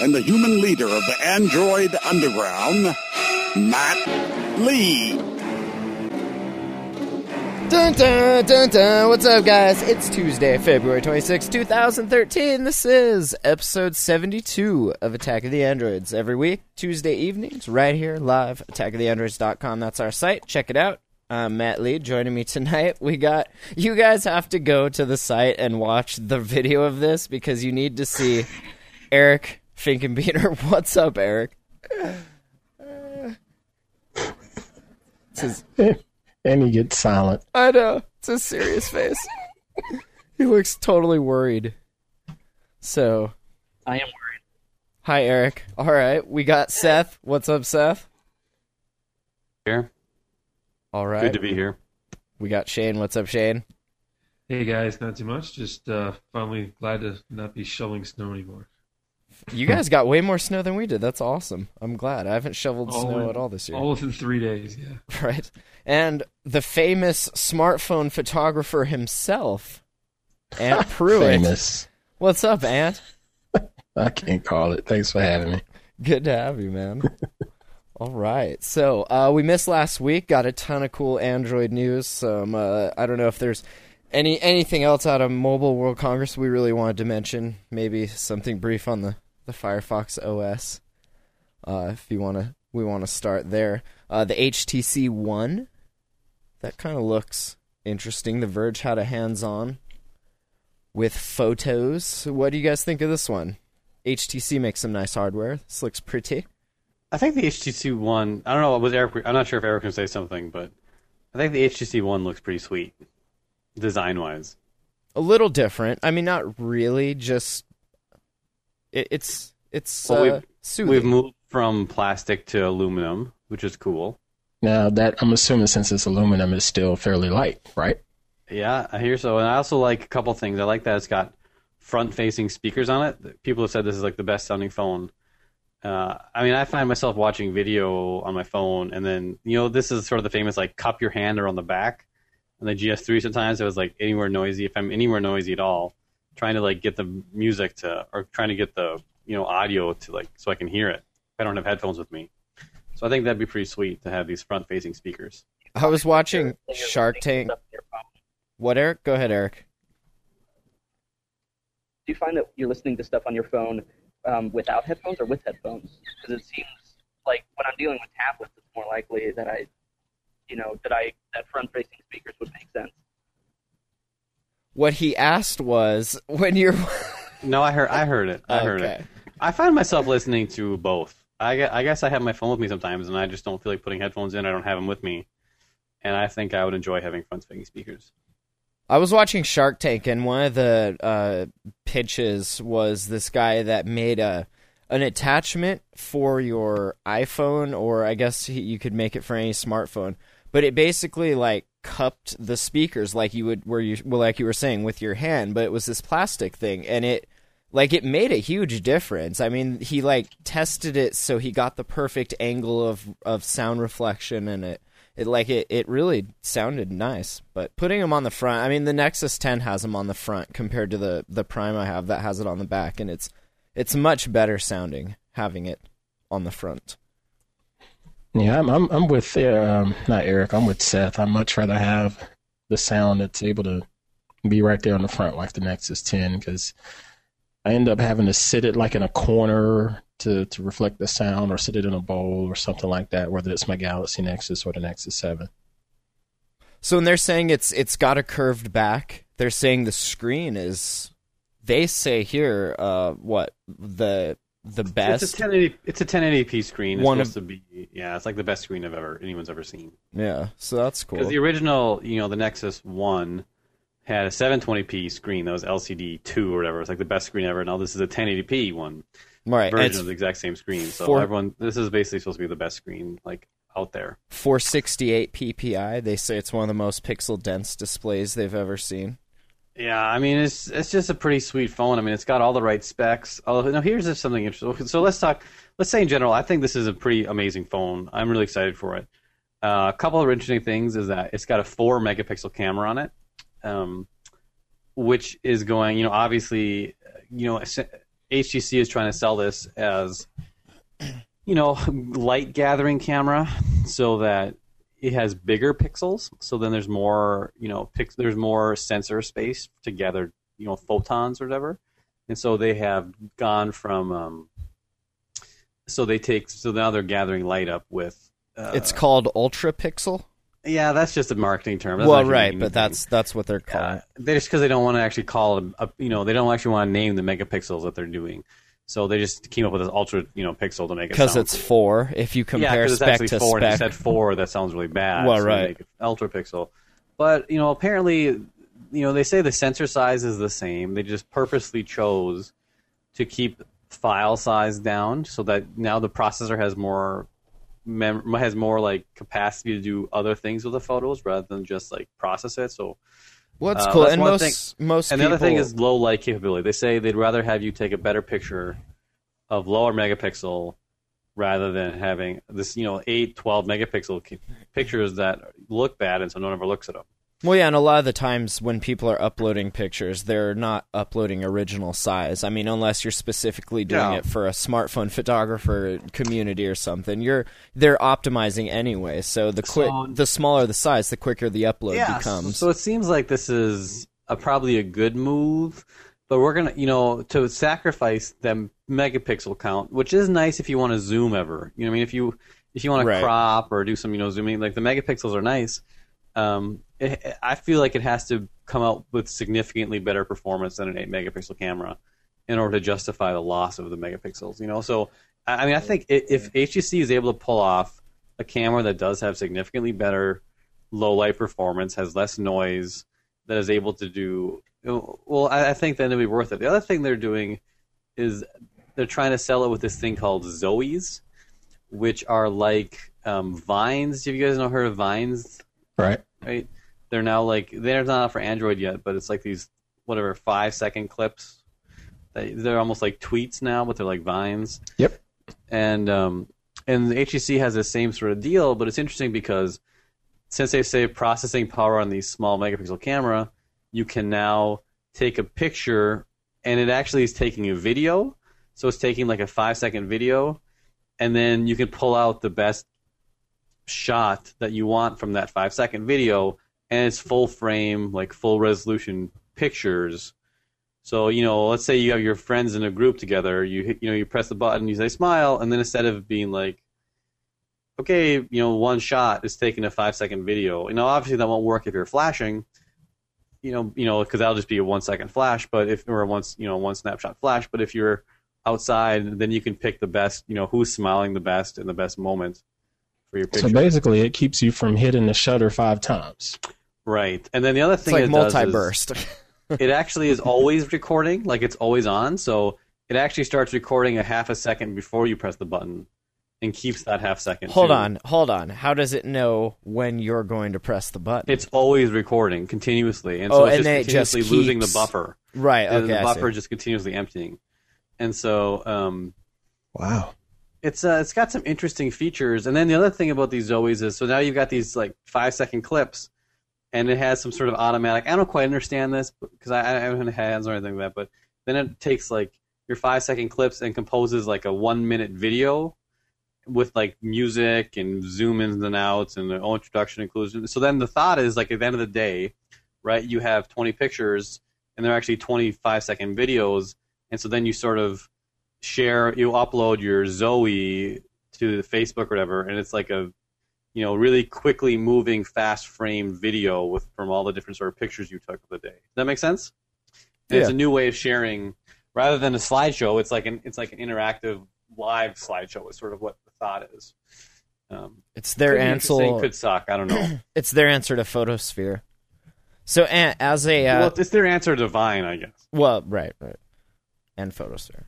and the human leader of the android underground, Matt Lee. Dun dun dun dun! What's up, guys? It's Tuesday, February 26, 2013. This is episode 72 of Attack of the Androids. Every week, Tuesday evenings, right here, live, attackoftheandroids.com. That's our site. Check it out. I'm Matt Lee. Joining me tonight, we got. You guys have to go to the site and watch the video of this because you need to see Eric Finkenbeater. What's up, Eric? This is and he gets silent. I know. It's a serious face. he looks totally worried. So, I am worried. hi, Eric. All right. We got Seth. What's up, Seth? Here. All right. Good to be here. We got Shane. What's up, Shane? Hey guys, not too much. Just uh, finally glad to not be shoveling snow anymore. You guys got way more snow than we did. That's awesome. I'm glad. I haven't shoveled snow in- at all this year. All within three days. Yeah. Right. And the famous smartphone photographer himself, Ant Pruitt. Famous. What's up, Ant? I can't call it. Thanks for having me. Good to have you, man. All right. So uh, we missed last week. Got a ton of cool Android news. Some uh, I don't know if there's any anything else out of Mobile World Congress we really wanted to mention. Maybe something brief on the the Firefox OS. Uh, if you want to, we want to start there. Uh, the HTC One. That kind of looks interesting. The Verge had a hands-on with photos. What do you guys think of this one? HTC makes some nice hardware. This looks pretty. I think the HTC One. I don't know. Was Eric? I'm not sure if Eric can say something, but I think the HTC One looks pretty sweet, design wise. A little different. I mean, not really. Just it, it's it's Well, uh, we've- soothing. We've moved from plastic to aluminum, which is cool. Now that I'm assuming since it's aluminum, it's still fairly light, right? Yeah, I hear so. And I also like a couple things. I like that it's got front-facing speakers on it. People have said this is like the best sounding phone. Uh, I mean, I find myself watching video on my phone, and then you know, this is sort of the famous like cup your hand around the back. And the GS3 sometimes it was like anywhere noisy. If I'm anywhere noisy at all, trying to like get the music to, or trying to get the you know audio to like so I can hear it. If I don't have headphones with me, so I think that'd be pretty sweet to have these front-facing speakers. I was watching Shark Tank. to stuff on your phone. What, Eric? Go ahead, Eric. Do you find that you're listening to stuff on your phone um, without headphones or with headphones? Because it seems like when I'm dealing with tablets, it's more likely that I, you know, that I that front-facing speakers would make sense. What he asked was when you're. No, I heard. I heard it. I heard Okay. it. I find myself listening to both. I, I guess I have my phone with me sometimes, and I just don't feel like putting headphones in. I don't have them with me, and I think I would enjoy having front-facing speakers. I was watching Shark Tank, and one of the uh, pitches was this guy that made a an attachment for your iPhone, or I guess he, you could make it for any smartphone. But it basically like cupped the speakers, like you would, where you, well, like you were saying, with your hand. But it was this plastic thing, and it like it made a huge difference. I mean, he like tested it so he got the perfect angle of of sound reflection, and it it like it, it really sounded nice but putting them on the front i mean the nexus 10 has them on the front compared to the the prime i have that has it on the back and it's it's much better sounding having it on the front Yeah, I'm I'm, I'm with um, not Eric. I'm with Seth. I'd much rather have the sound that's able to be right there on the front, like the Nexus 10, because I end up having to sit it like in a corner to to reflect the sound, or sit it in a bowl or something like that. Whether it's my Galaxy Nexus or the Nexus 7. so when they're saying it's it's got a curved back they're saying the screen is they say here uh what the the best It's a 1080. It's a 1080p screen. It's One supposed to be. Yeah, it's like the best screen I've ever anyone's ever seen. yeah so that's cool Because the original, you know, the Nexus One had a 720p screen that was LCD two or whatever. It's like the best screen ever. Now this is a 1080p one. Right, version it's of the exact same screen. So for- everyone, this is basically supposed to be the best screen like out there. 468 ppi. They say it's one of the most pixel dense displays they've ever seen. Yeah, I mean it's it's just a pretty sweet phone. I mean it's got all the right specs. Oh, here's something interesting. So let's talk. Let's say in general, I think this is a pretty amazing phone. I'm really excited for it. Uh, a couple of interesting things is that it's got a four megapixel camera on it, um, which is going. You know, obviously, you know, HTC is trying to sell this as you know light gathering camera, so that it has bigger pixels. So then there's more, you know, pix- there's more sensor space to gather, you know, photons or whatever. And so they have gone from, um, so they take, so now they're gathering light up with. Uh, It's called ultra pixel. yeah, that's just a marketing term. That's Well, right, but that's that's what they're calling. Uh, they just because they don't want to actually call it, a, you know, they don't actually want to name the megapixels that they're doing. So they just came up with this ultra, you know, pixel to make it Because it's four. If you compare yeah, compare 'cause it's spec actually to four. And you said four. That sounds really bad. Well, so right. make it ultra pixel, but you know, apparently, you know, they say the sensor size is the same. They just purposely chose to keep file size down so that now the processor has more mem- has more like capacity to do other things with the photos rather than just like process it. So what's uh, cool that's and most most and the other thing is low light capability. They say they'd rather have you take a better picture of lower megapixel rather than having this, you know, 8, 12 megapixel pictures that look bad and so no one ever looks at them. Well, yeah, and a lot of the times when people are uploading pictures, they're not uploading original size. I mean, unless you're specifically doing Yeah. it for a smartphone photographer community or something, you're they're optimizing anyway. So the quick, So- the smaller the size, the quicker the upload becomes. So it seems like this is a, probably a good move, but we're going to, you know, to sacrifice them megapixel count, which is nice if you want to zoom ever. You know what I mean? If you if you want to crop or do some, you know, zooming, like the megapixels are nice. Um, it, I feel like it has to come out with significantly better performance than an 8 megapixel camera in order to justify the loss of the megapixels. You know, so I mean, I think if HTC is able to pull off a camera that does have significantly better low light performance, has less noise, that is able to do well, I, I think then it'll be worth it. The other thing they're doing is they're trying to sell it with this thing called Zoes, which are like um, vines. Have you guys know heard of vines? Right. right? They're now like they're not out for Android yet, but it's like these whatever five second clips. They, they're almost like tweets now, but they're like vines. Yep. And um, and the HTC has the same sort of deal, but it's interesting because since they save processing power on these small megapixel camera, you can now take a picture, and it actually is taking a video. So it's taking like a five second video, and then you can pull out the best shot that you want from that five second video and it's full frame like full resolution pictures. So you know let's say you have your friends in a group together you hit, you know you press the button you say smile and then instead of being like okay you know one shot is taking a five second video you know obviously that won't work if you're flashing you know you know because that'll just be a one second flash but if or once you know one snapshot flash but if you're outside then you can pick the best you know who's smiling the best in the best moment for your picture So basically, it keeps you from hitting the shutter five times. Right. And then the other it's thing like it does is multi-burst. it actually is always recording, like it's always on. So it actually starts recording a half a second before you press the button and keeps that half second. hold too. on, hold on. How does it know when you're going to press the button? It's always recording continuously. And Oh, so it's and just then it just continuously losing the buffer. right. And the buffer see. just continuously emptying. And so um, Wow. It's uh, it's got some interesting features. And then the other thing about these Zoes is so now you've got these like five second clips, and it has some sort of automatic. I don't quite understand this because I, I haven't had hands or anything like that. But then it takes like your five second clips and composes like a one minute video with like music and zoom ins and outs and the introduction inclusion. So then the thought is like at the end of the day, right? You have 20 pictures and they're actually 25 second videos, and so then you sort of share you upload your Zoe to Facebook or whatever, and it's like a you know really quickly moving, fast frame video with from all the different sort of pictures you took of the day. Does that make sense? And It's a new way of sharing rather than a slideshow. It's like an it's like an interactive live slideshow. Is sort of what the thought is. Um, It's their answer. could suck. I don't know. It's their answer to Photosphere. So, as a uh, well, it's their answer to Vine, I guess. well, right, right, and Photosphere.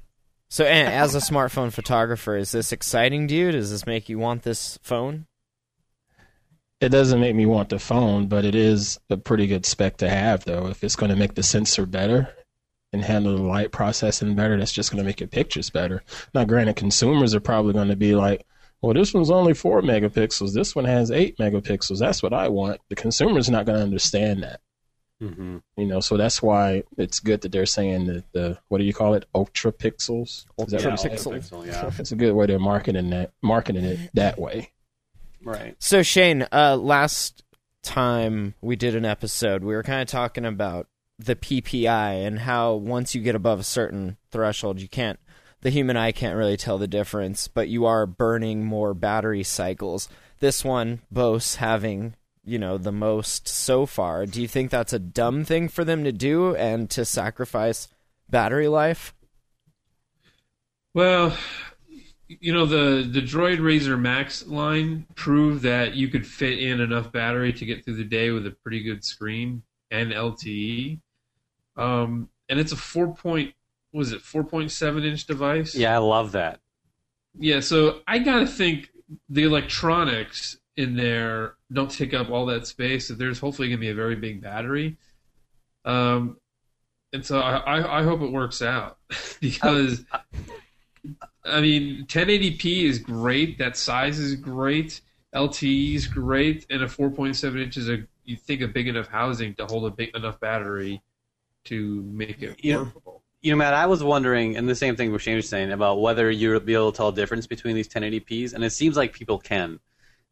So, as a smartphone photographer, is this exciting to you? Does this make you want this phone? It doesn't make me want the phone, but it is a pretty good spec to have, though. If it's going to make the sensor better and handle the light processing better, that's just going to make your pictures better. Now, granted, consumers are probably going to be like, well, this one's only four megapixels. This one has eight megapixels. That's what I want. The consumer's not going to understand that. Mm-hmm. You know, so that's why it's good that they're saying that the what do you call it, ultra pixels? Is that Yeah, Ultra it's pixel. pixel, yeah. It's a good way they're marketing that, marketing it that way. Right. So Shane, uh, last time we did an episode, we were kind of talking about the PPI and how once you get above a certain threshold, you can't, the human eye can't really tell the difference, but you are burning more battery cycles. This one boasts having, you know, the most so far. Do you think that's a dumb thing for them to do and to sacrifice battery life? Well, you know the the Droid RAZR Maxx line proved that you could fit in enough battery to get through the day with a pretty good screen and LTE. Um, and it's a four point was it four point seven inch device? Yeah, I love that. Yeah, so I gotta think the electronics in there don't take up all that space. So there's hopefully gonna be a very big battery. Um, and so I, I, hope it works out because I mean 1080p is great. That size is great. LTE is great, and a 4.7 inch is a you think a big enough housing to hold a big enough battery to make it Yeah. workable. You know, Matt, I was wondering, and the same thing with Shane was saying about whether you'll be able to tell a difference between these 1080p's, and it seems like people can.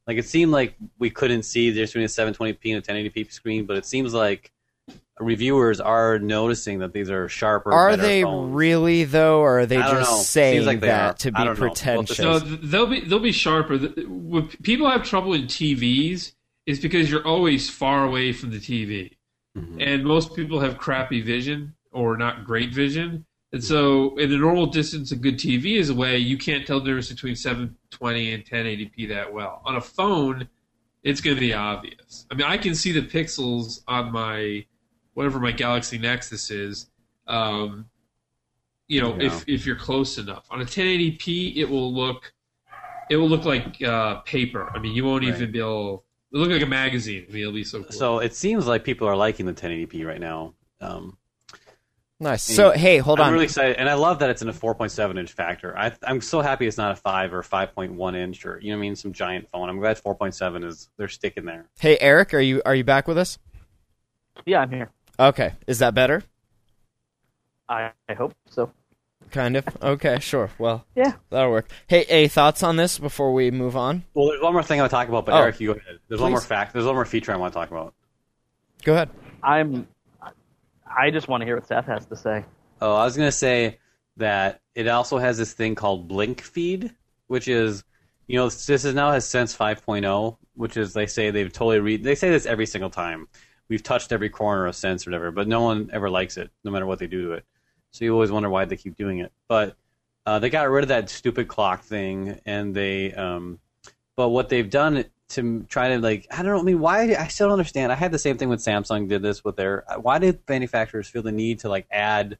Like it seemed like we couldn't see the difference between a 720p and a 1080p screen, but it seems like reviewers are noticing that these are sharper. Are they phones. really though, or are they I just know. saying like they that are. to be don't know. Pretentious? No, they'll be they'll be sharper. The- When people have trouble in TVs, is because you're always far away from the TV, Mhm. and most people have crappy vision or not great vision. And so, in a normal distance, a good TV is away. You can't tell the difference between 720 and 1080p that well. On a phone, it's going to be obvious. I mean, I can see the pixels on my whatever my Galaxy Nexus is. Um, you know, Yeah. if if you're close enough on a 1080p, it will look it will look like uh, paper. I mean, you won't Right. even be able. It'll look like a magazine. I mean, it'll be so cool. So it seems like people are liking the 1080p right now. Um, nice. So hey, hold on. I'm really excited, and I love that it's in a 4.7 inch factor. I, I'm so happy it's not a five or 5.1 inch or you know what I mean, some giant phone. I'm glad 4.7 is they're sticking there. Hey Eric, are you are you back with us? Yeah, I'm here. Okay, is that better? I, I hope so. Kind of. Okay, sure. Well, Yeah. that'll work. Hey, any thoughts on this before we move on? Well, there's one more thing I want to talk about, but Oh. Eric, you go ahead. There's one more fact. There's one more feature I want to talk about. Go ahead. I'm. I just want to hear what Seth has to say. Oh, I was gonna say that it also has this thing called Blink Feed, which is, you know, this is now has Sense 5.0, which is they say they've totally read. They say this every single time. We've touched every corner of Sense or whatever, but no one ever likes it, no matter what they do to it. So you always wonder why they keep doing it. But uh, they got rid of that stupid clock thing, and they. Um, but what they've done to try to like, I don't know. I mean, why? I still don't understand. I had the same thing when Samsung did this with their. Uh, why did manufacturers feel the need to like add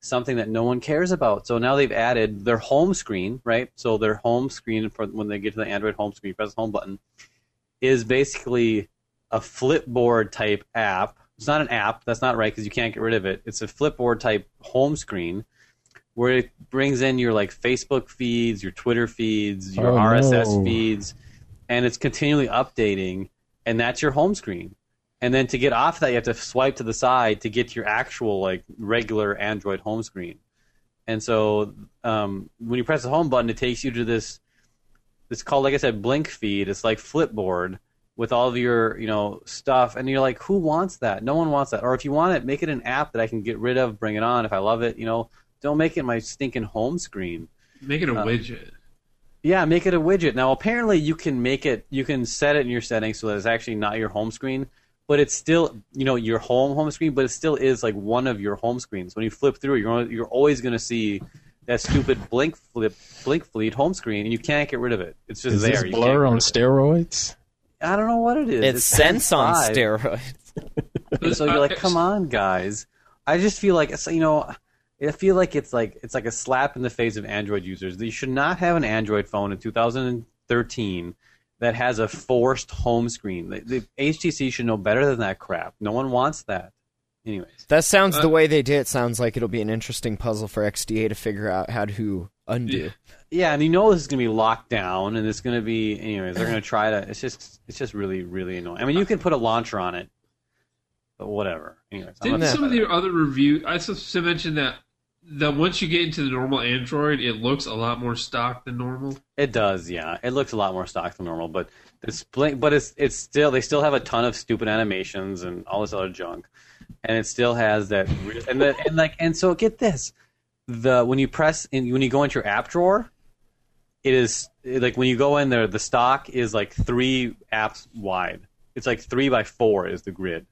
something that no one cares about? So now they've added their home screen, right? So their home screen for when they get to the Android home screen, press the home button, is basically a flipboard type app. It's not an app. That's not right because you can't get rid of it. It's a flipboard type home screen where it brings in your like Facebook feeds, your Twitter feeds, your Oh, RSS no. feeds, and it's continually updating. And that's your home screen. And then to get off that, you have to swipe to the side to get to your actual like regular Android home screen. And so um, when you press the home button, it takes you to this. It's called, like I said, Blink Feed. It's like Flipboard with all of your you know stuff, and you're like, who wants that? No one wants that. Or if you want it, make it an app that I can get rid of, bring it on if I love it. You know, don't make it my stinking home screen. Make it a Uh, widget. Yeah, make it a widget. Now, apparently, you can make it. You can set it in your settings so that it's actually not your home screen, but it's still, you know, your home home screen. But it still is like one of your home screens. When you flip through, you're you're always going to see that stupid blink flip blink fleet home screen, and you can't get rid of it. It's just Is there. this You Blur on steroids? I don't know what it is. It's sense on steroids. so you're like, come on, guys. I just feel like it's you know, I feel like it's like it's like a slap in the face of Android users. You should not have an Android phone in 2013 that has a forced home screen. The, the HTC should know better than that crap. No one wants that. Anyways, That sounds the Uh, way they did. It sounds like it'll be an interesting puzzle for XDA to figure out how to undo. yeah, and you know this is gonna be locked down, and it's gonna be anyways. They're gonna try to. It's just it's just really really annoying. I mean, you can put a launcher on it, but whatever. Anyways, Didn't some of the other review? I also mentioned that that once you get into the normal Android, it looks a lot more stock than normal. It does, yeah. It looks a lot more stock than normal, but it's but it's it's still they still have a ton of stupid animations and all this other junk, and it still has that and the, and like and so get this, the when you press in when you go into your app drawer, it is like when you go in there, the stock is like three apps wide. It's like three by four is the grid.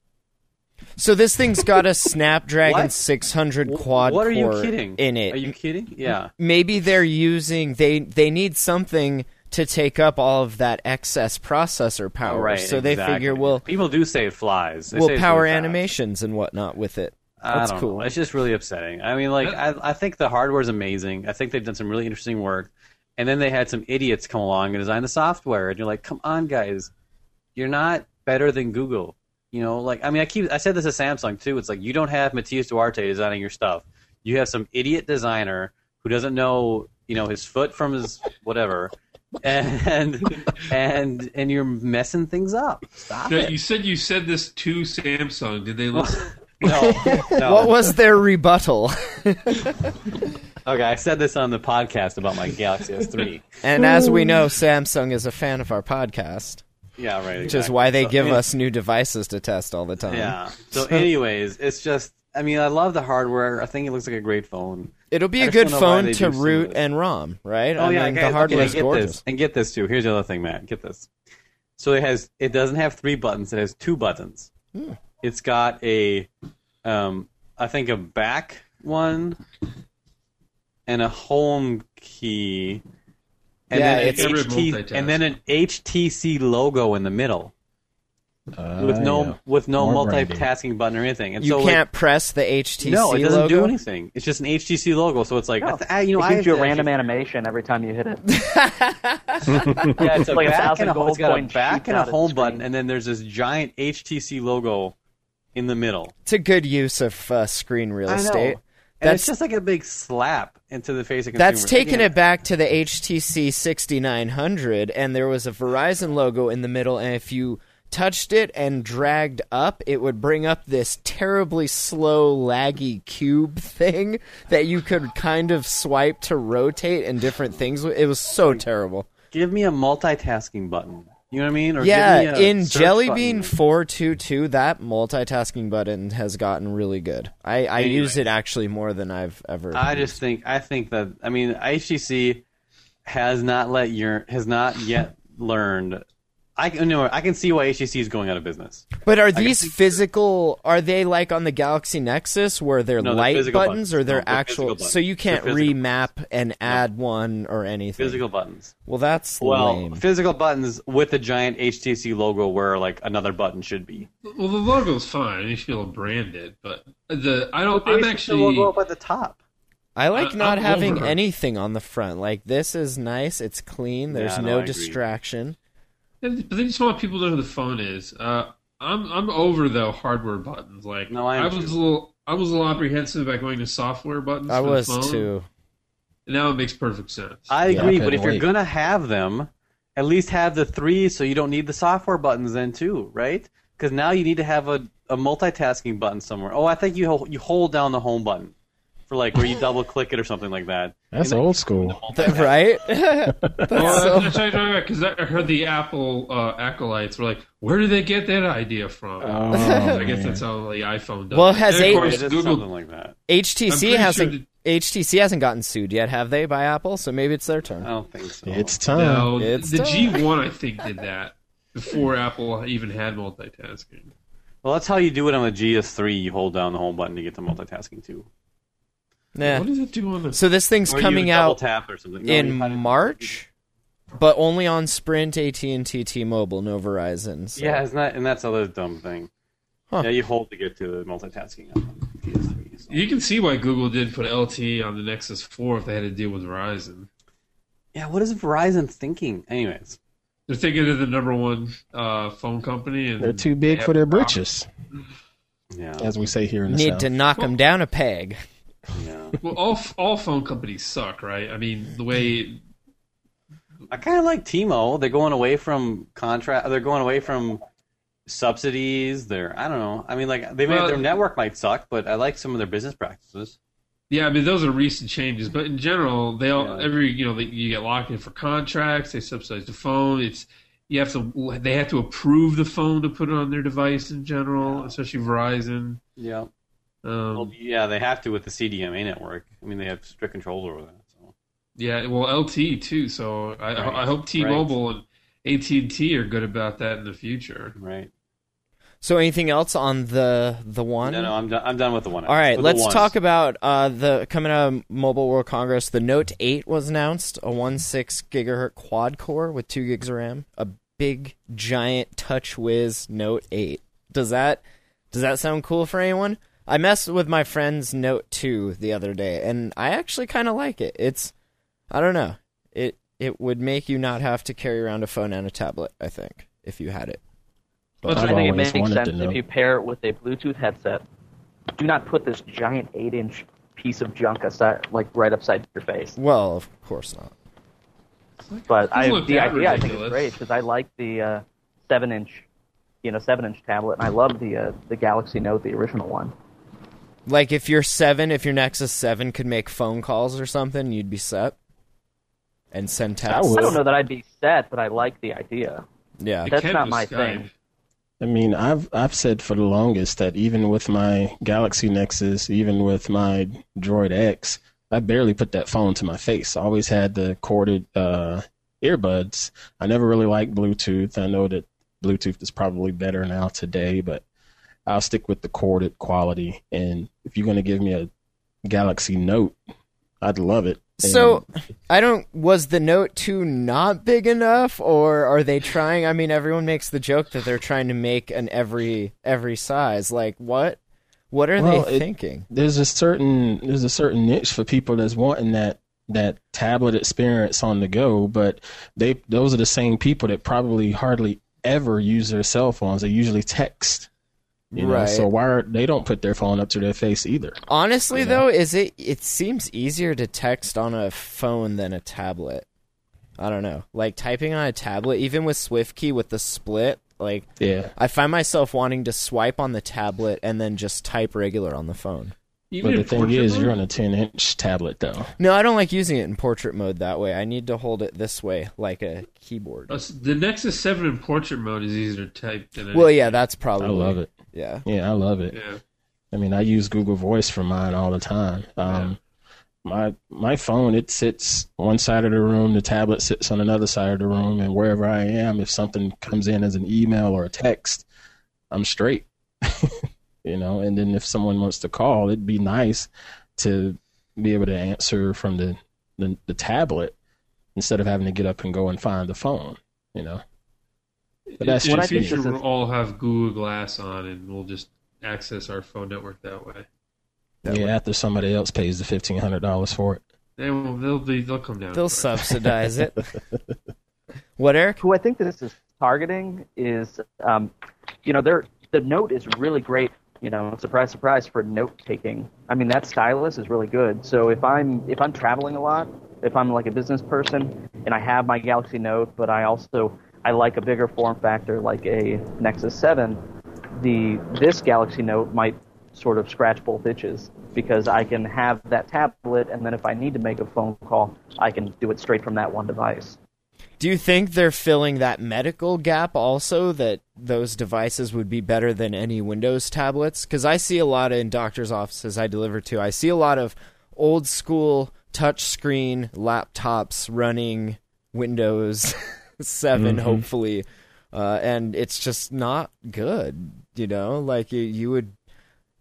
So this thing's got a Snapdragon What? 600 quad what are you core kidding? in it. Are you kidding? Yeah. Maybe they're using they they need something to take up all of that excess processor power. right. so they exactly. figure we'll people do say it flies. They we'll say power really animations and whatnot with it. I That's don't cool. know. It's just really upsetting. I mean, like, I, I think the hardware is amazing. I think they've done some really interesting work. And then they had some idiots come along and design the software, and you're like, come on, guys, you're not better than Google. You know, like, I mean, I keep, I said this to Samsung too. It's like you don't have Matias Duarte designing your stuff. You have some idiot designer who doesn't know, you know, his foot from his whatever, and and and you're messing things up. Stop Now, it. you said you said this to Samsung. Did they listen? No, no. What was their rebuttal? Okay, I said this on the podcast about my Galaxy S3. and as we know, Samsung is a fan of our podcast, Yeah, right. which is why they So, give yeah, us new devices to test all the time. Yeah. So, anyways, it's just. I mean, I love the hardware. I think it looks like a great phone. It'll be I a good don't know why phone to do some of root and ROM, right? Oh I yeah, mean, okay, the hardware is gorgeous. This. And get this too. Here's the other thing, Matt. Get this. So it has. It doesn't have three buttons. It has two buttons. Hmm. It's got a, um, I think a back one, and a home key. And Yeah, then an it's- Every HT, and then an HTC logo in the middle. Uh, with no yeah. with no More brandy. multitasking button or anything. And You so like, can't press the HTC logo. no, it doesn't logo. do anything. It's just an HTC logo. So it's like I No. th- I, you know it I gives you a actually- random animation every time you hit it. Yeah, it's a like a back thousand and a, gold got a back and a out of the home button, and then there's this giant HTC logo in the middle. It's a good use of uh, screen real I know. estate. And That's it's just like a big slap into the face of consumers. That's taking it back to the HTC 6900, and there was a Verizon logo in the middle, and if you touched it and dragged up, it would bring up this terribly slow, laggy cube thing that you could kind of swipe to rotate and different things. It was so terrible. Give me a multitasking button. You know what I mean? Or Yeah, me in Jelly. Bean 422, that multitasking button has gotten really good. I, I use it actually more than I've ever. I just think I think that I mean HTC has not let your has not yet learned. I can no, I can see why HTC is going out of business. But are these physical? Are they like on the Galaxy Nexus where they're No, they're light buttons, buttons. or they're No, they're actual? buttons. So you can't They're physical remap and add one or anything. Physical buttons. Well, that's Well, lame. physical buttons with a giant HTC logo where like another button should be. Well, the logo's fine. You feel branded, but the I don't. I'm should the actually. logo up at the top. I like I- not I'm having over. anything on the front. Like this is nice. It's clean. There's Yeah, no, no I agree. distraction. But then you just want people to know who the phone is. Uh, I'm I'm over though hardware buttons. Like No, I am was too. a little I was a little apprehensive about going to software buttons. I for the was phone. too. And now it makes perfect sense. I Yeah, I agree, but couldn't if you're gonna have them, at least have the three, so you don't need the software buttons then too, right? Because now you need to have a, a multitasking button somewhere. Oh, I think you you hold down the home button for like where you double click it or something like that. That's old school. right? well, so- that's because I heard the Apple uh, acolytes were like, "Where did they get that idea from?" Oh, I guess man. that's how the iPhone does. Well, it. has And of eight- course, It is Google something like that. HTC pretty hasn't. sure HTC hasn't gotten sued yet, have they, by Apple? So maybe it's their turn. I don't think so. It's time. No, It's the time. G1 I think did that before Apple even had multitasking. well, that's how you do it on the GS3. You hold down the home button to get to multitasking too. Nah. What does it do on the? So this thing's Or you coming double out tap or something. No, you in kinda- March, but only on Sprint, AT and T, T-Mobile, no Verizon. So. Yeah, isn't that and that's another dumb thing. Huh. Yeah, you hold to get to the multitasking on PS3. So. You can see why Google did put LTE on the Nexus 4 if they had to deal with Verizon. Yeah, what is Verizon thinking? Anyways, They're thinking of the number one uh, phone company, and They're too big they for their britches, yeah, as we say here in the Need South. to knock them down a peg. Yeah. Well, all all phone companies suck, right? I mean, the way I kind of like T-Mo. They're going away from contract. They're going away from subsidies. They're I don't know. I mean, like they may, their network might suck, but I like some of their business practices. Yeah, I mean those are recent changes, but in general, they all Yeah. every you know they, you get locked in for contracts. They subsidize the phone. It's you have to they have to approve the phone to put it on their device in general, especially Verizon. Yeah. Um, Well, yeah, they have to with the CDMA network. I mean, they have strict controls over that. So. yeah, well LT too. So I, Right. I hope T-Mobile and AT and T are good about that in the future. Right. So anything else on the the one? No, no, I'm done. I'm done with the one. All right, With let's talk about uh, the coming out of Mobile World Congress. The Note 8 was announced, a 1.6 gigahertz quad core with two gigs of RAM, a big giant TouchWiz Note 8. Does that does that sound cool for anyone? I messed with my friend's Note 2 the other day, and I actually kind of like it. It's I don't know, it it would make you not have to carry around a phone and a tablet. I think if you had it. But I've I think it makes sense if you pair it with a Bluetooth headset. Do not put this giant eight-inch piece of junk aside, like right upside your face. Well, of course not. But I, the that idea I think is great because I like the uh, seven-inch, you know, seven-inch tablet, and I love the uh, the Galaxy Note, the original one. Like if your seven, if your Nexus Seven could make phone calls or something, you'd be set and send texts. would. I don't know that I'd be set, but I like the idea. Yeah, It That's can not do my Skype. thing. I mean, I've I've said for the longest that even with my Galaxy Nexus, even with my Droid X, I barely put that phone to my face. I always had the corded uh, earbuds. I never really liked Bluetooth. I know that Bluetooth is probably better now today, but I'll stick with the corded quality. And if you're going to give me a Galaxy Note, I'd love it. And So I don't. Was the Note Two not big enough, or are they trying? I mean, everyone makes the joke that they're trying to make an every every size. Like what? What are Well, they it- thinking? there's a certain there's a certain niche for people that's wanting that that tablet experience on the go, but they those are the same people that probably hardly ever use their cell phones. They usually text. You know, Right. so why are, they don't put their phone up to their face either. Honestly, you know? though, is it? It seems easier to text on a phone than a tablet. I don't know. Like typing on a tablet, even with SwiftKey with the split, like Yeah. I find myself wanting to swipe on the tablet and then just type regular on the phone. Even But the thing is, mode? you're on a 10 inch tablet though. No, I don't like using it in portrait mode that way. I need to hold it this way, like a keyboard. Uh, The Nexus 7 in portrait mode is easier to type than Well, anything. yeah, that's probably. I love it. Yeah. Yeah, I love it. Yeah. I mean, I use Google Voice for mine all the time. Um, My my phone it sits one side of the room, the tablet sits on another side of the room, and wherever I am, if something comes in as an email or a text, I'm straight. you know, and then if someone wants to call, it'd be nice to be able to answer from the the, the tablet instead of having to get up and go and find the phone. You know. But that's in just me. future, This is- we'll all have Google Glass on, and we'll just access our phone network that way. That yeah, would- after somebody else pays the fifteen hundred dollars for it. They will, they'll be, they'll come down. They'll for it. subsidize it. What, Eric? who I think that this is targeting is, um, you know, they're, the note is really great. You know, surprise, surprise for note taking. I mean, that stylus is really good. So if I'm if I'm traveling a lot, if I'm like a business person and I have my Galaxy Note, but I also I like a bigger form factor like a Nexus Seven, the this Galaxy Note might sort of scratch both itches because I can have that tablet, and then if I need to make a phone call, I can do it straight from that one device. Do you think they're filling that medical gap also that those devices would be better than any Windows tablets? Because I see a lot in doctors' offices I deliver to. I see a lot of old school touchscreen laptops running Windows 7, Mhm. hopefully. Uh, and it's just not good, you know? Like, you, you would.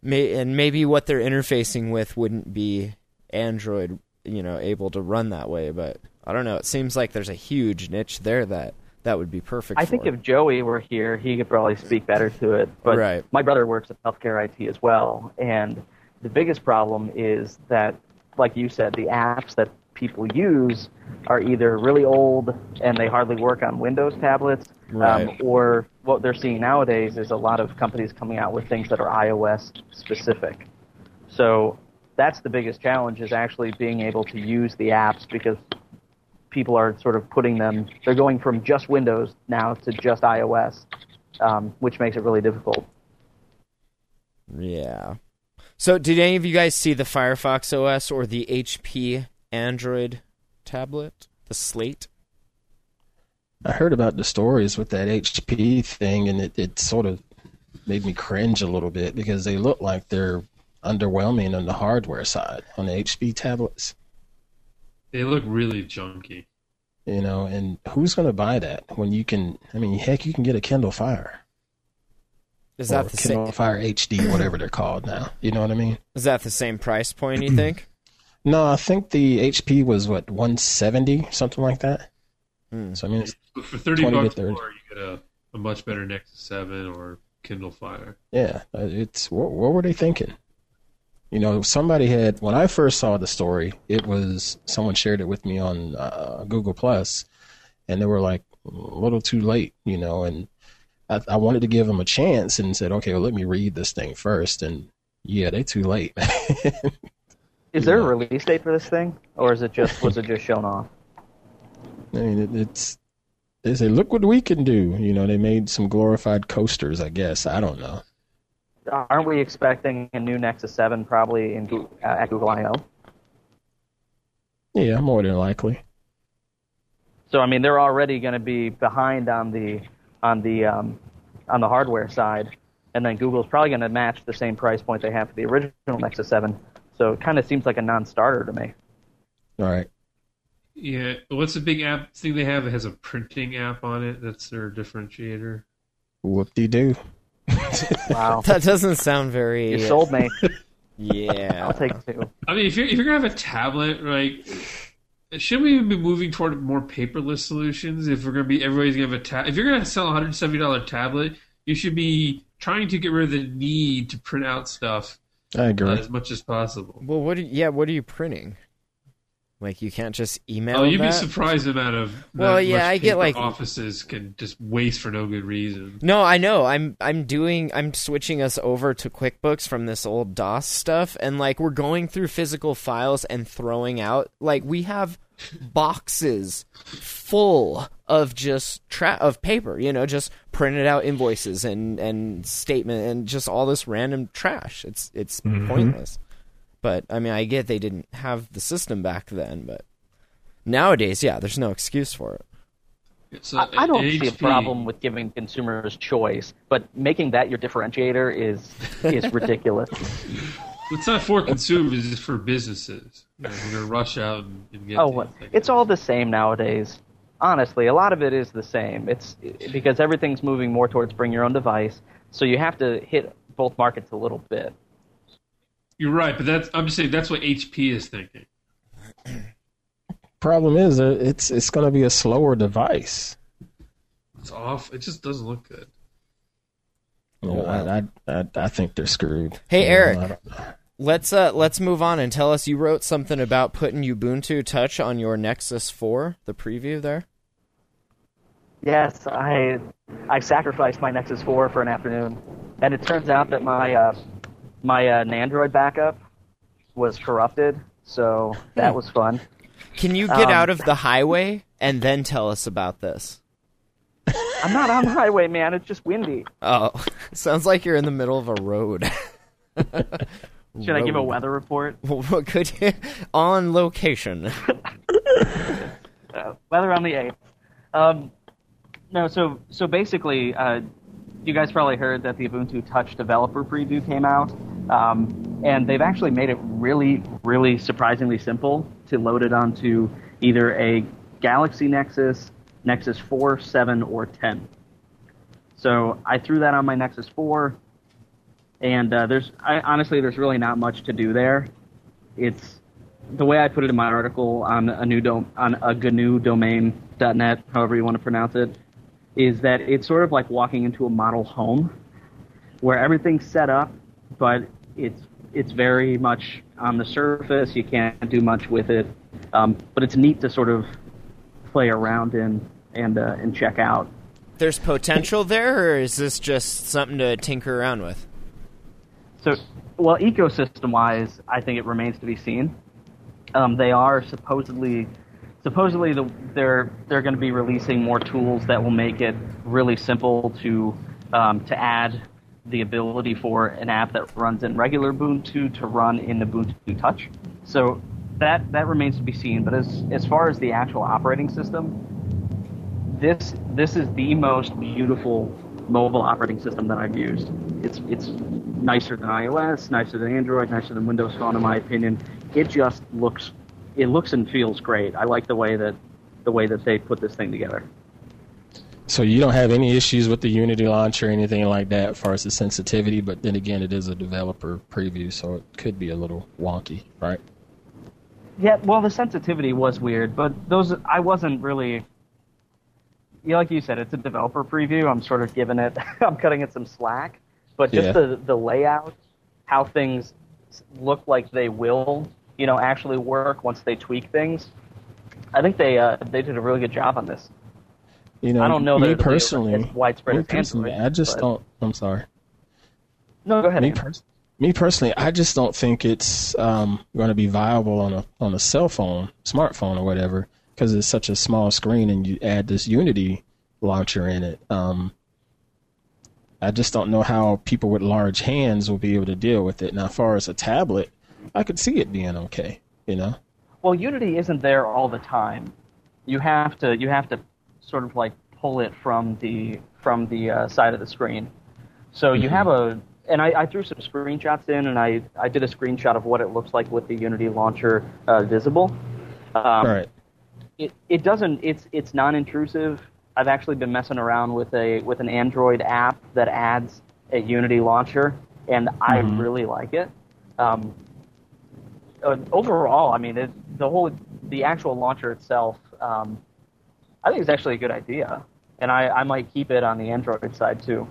May, and maybe what they're interfacing with wouldn't be Android, you know, able to run that way. But I don't know. It seems like there's a huge niche there that that would be perfect. I for. think if Joey were here, he could probably speak better to it. But Right. my brother works at healthcare IT as well, and the biggest problem is that, like you said, the apps that people use are either really old and they hardly work on Windows tablets, Right. um, or what they're seeing nowadays is a lot of companies coming out with things that are iOS specific. So that's the biggest challenge is actually being able to use the apps because people are sort of putting them, they're going from just Windows now to just iOS, um, which makes it really difficult. Yeah. So, did any of you guys see the Firefox OS or the HP Android tablet, the Slate? I heard about the stories with that HP thing, and it, it sort of made me cringe a little bit because they look like they're underwhelming on the hardware side on the HP tablets. They look really junky. You know, and who's going to buy that when you can? I mean, heck, you can get a Kindle Fire Is or that the Kindle same? Fire HD, whatever they're called now. You know what I mean? Is that the same price point? You think? No, I think the HP was what 170, something like that. Hmm. So I mean, it's, for thirty 20 bucks 30. more, you get a, a much better Nexus Seven or Kindle Fire. yeah, uh, it's what, what were they thinking? You know, somebody had when I first saw the story, it was someone shared it with me on uh, Google Plus, and they were like a little too late, you know, and I, I wanted to give them a chance and said, okay, well, let me read this thing first, and yeah, they too late. Is there a release date for this thing, or is it just was it just shown off? I mean, it, it's they say, look what we can do. You know, they made some glorified coasters, I guess. I don't know. Aren't we expecting a new Nexus Seven probably in uh, at Google I/O? Yeah, more than likely. So I mean, they're already going to be behind on the on the um, on the hardware side, and then Google's probably going to match the same price point they have for the original Nexus Seven. So it kind of seems like a non-starter to me. All right. Yeah, what's the big app thing they have? It has a printing app on it. That's their differentiator. Whoop de doo. Wow, That doesn't sound very. you sold me. Yeah. I'll take two. I mean, if you're if you're gonna have a tablet, like, should we even be moving toward more paperless solutions? If we're gonna be everybody's gonna have a tab, if you're gonna sell a hundred seventy dollar tablet, you should be trying to get rid of the need to print out stuff I uh, agree. as much as possible. Well, what? Are, yeah, what are you printing? Like, you can't just email. Oh, you'd be surprised the amount of Well, that yeah, much I get, like- offices can just waste for no good reason. No, I know. I'm I'm doing I'm switching us over to QuickBooks from this old DOS stuff and like we're going through physical files and throwing out like we have boxes full of just tra- of paper, you know, just printed out invoices and and statement and just all this random trash. It's it's mm-hmm. pointless. But I mean, I get they didn't have the system back then, but nowadays, yeah, there's no excuse for it. So I, I don't at see a problem with giving consumers choice, but making that your differentiator is is ridiculous. It's not for consumers; it's for businesses. You know, we're gonna rush out and, and get. Oh, these what? It's all the same nowadays. Honestly, a lot of it is the same. It's because everything's moving more towards bring your own device, so you have to hit both markets a little bit. You're right, but that's I'm just saying that's what HP is thinking. Problem is, uh, it's it's going to be a slower device. It's off. It just doesn't look good. You know, I, I I I think they're screwed. Hey, You know, Eric. I don't- Let's uh let's move on and tell us you wrote something about putting Ubuntu Touch on your Nexus 4, the preview there. Yes, I I sacrificed my Nexus 4 for an afternoon, and it turns out that my uh, my uh, Nandroid backup was corrupted, so that was fun. Can you get Um, out of the highway and then tell us about this? I'm not on the highway, man. It's just windy. Oh, sounds like you're in the middle of a road. Should I give a weather report? On location? uh, weather on the eighth. Um, no, so so basically, uh, you guys probably heard that the Ubuntu Touch developer preview came out, um, and they've actually made it really, really surprisingly simple to load it onto either a Galaxy Nexus, Nexus 4, 7, or 10. So I threw that on my Nexus 4, and uh, there's I, honestly there's really not much to do there. It's the way I put it in my article on a new dom- on a GNU domain.net, however you want to pronounce it, is that it's sort of like walking into a model home where everything's set up, but it's it's very much on the surface. You can't do much with it, um, but it's neat to sort of play around in and uh, and check out. There's potential there, or is this just something to tinker around with? So, well, ecosystem wise, I think it remains to be seen. Um, they are supposedly supposedly the, they're they're going to be releasing more tools that will make it really simple to um, to add the ability for an app that runs in regular Ubuntu to run in Ubuntu Touch. So that that remains to be seen. But as as far as the actual operating system, this this is the most beautiful mobile operating system that I've used. It's it's nicer than iOS, nicer than Android, nicer than Windows Phone in my opinion. It just looks it looks and feels great. I like the way that the way that they put this thing together. So you don't have any issues with the Unity launch or anything like that as far as the sensitivity, but then again, it is a developer preview, so it could be a little wonky, right? Yeah, well, the sensitivity was weird, but those I wasn't really. Yeah, like you said, it's a developer preview. I'm sort of giving it, I'm cutting it some slack, but just Yeah. the the layout, how things look like they will, you know, actually work once they tweak things. I think they uh, they did a really good job on this. You know, I don't know me that personally, widespread me personally, Android, I just but- don't. I'm sorry. No, go ahead. Me, pers- me personally, I just don't think it's um, going to be viable on a on a cell phone, smartphone, or whatever, because it's such a small screen, and you add this Unity launcher in it. Um, I just don't know how people with large hands will be able to deal with it. Now, as far as a tablet, I could see it being okay. You know, Well, Unity isn't there all the time. You have to you have to sort of like pull it from the from the uh, side of the screen. So you have a and I, I threw some screenshots in, and I, I did a screenshot of what it looks like with the Unity launcher uh, visible. Um, all right. It, it doesn't it's it's non-intrusive. I've actually been messing around with a with an Android app that adds a Unity launcher, and I Mhm. really like it. Um, uh, overall, I mean, it, the whole the actual launcher itself, um, I think it's actually a good idea, and I, I might keep it on the Android side too.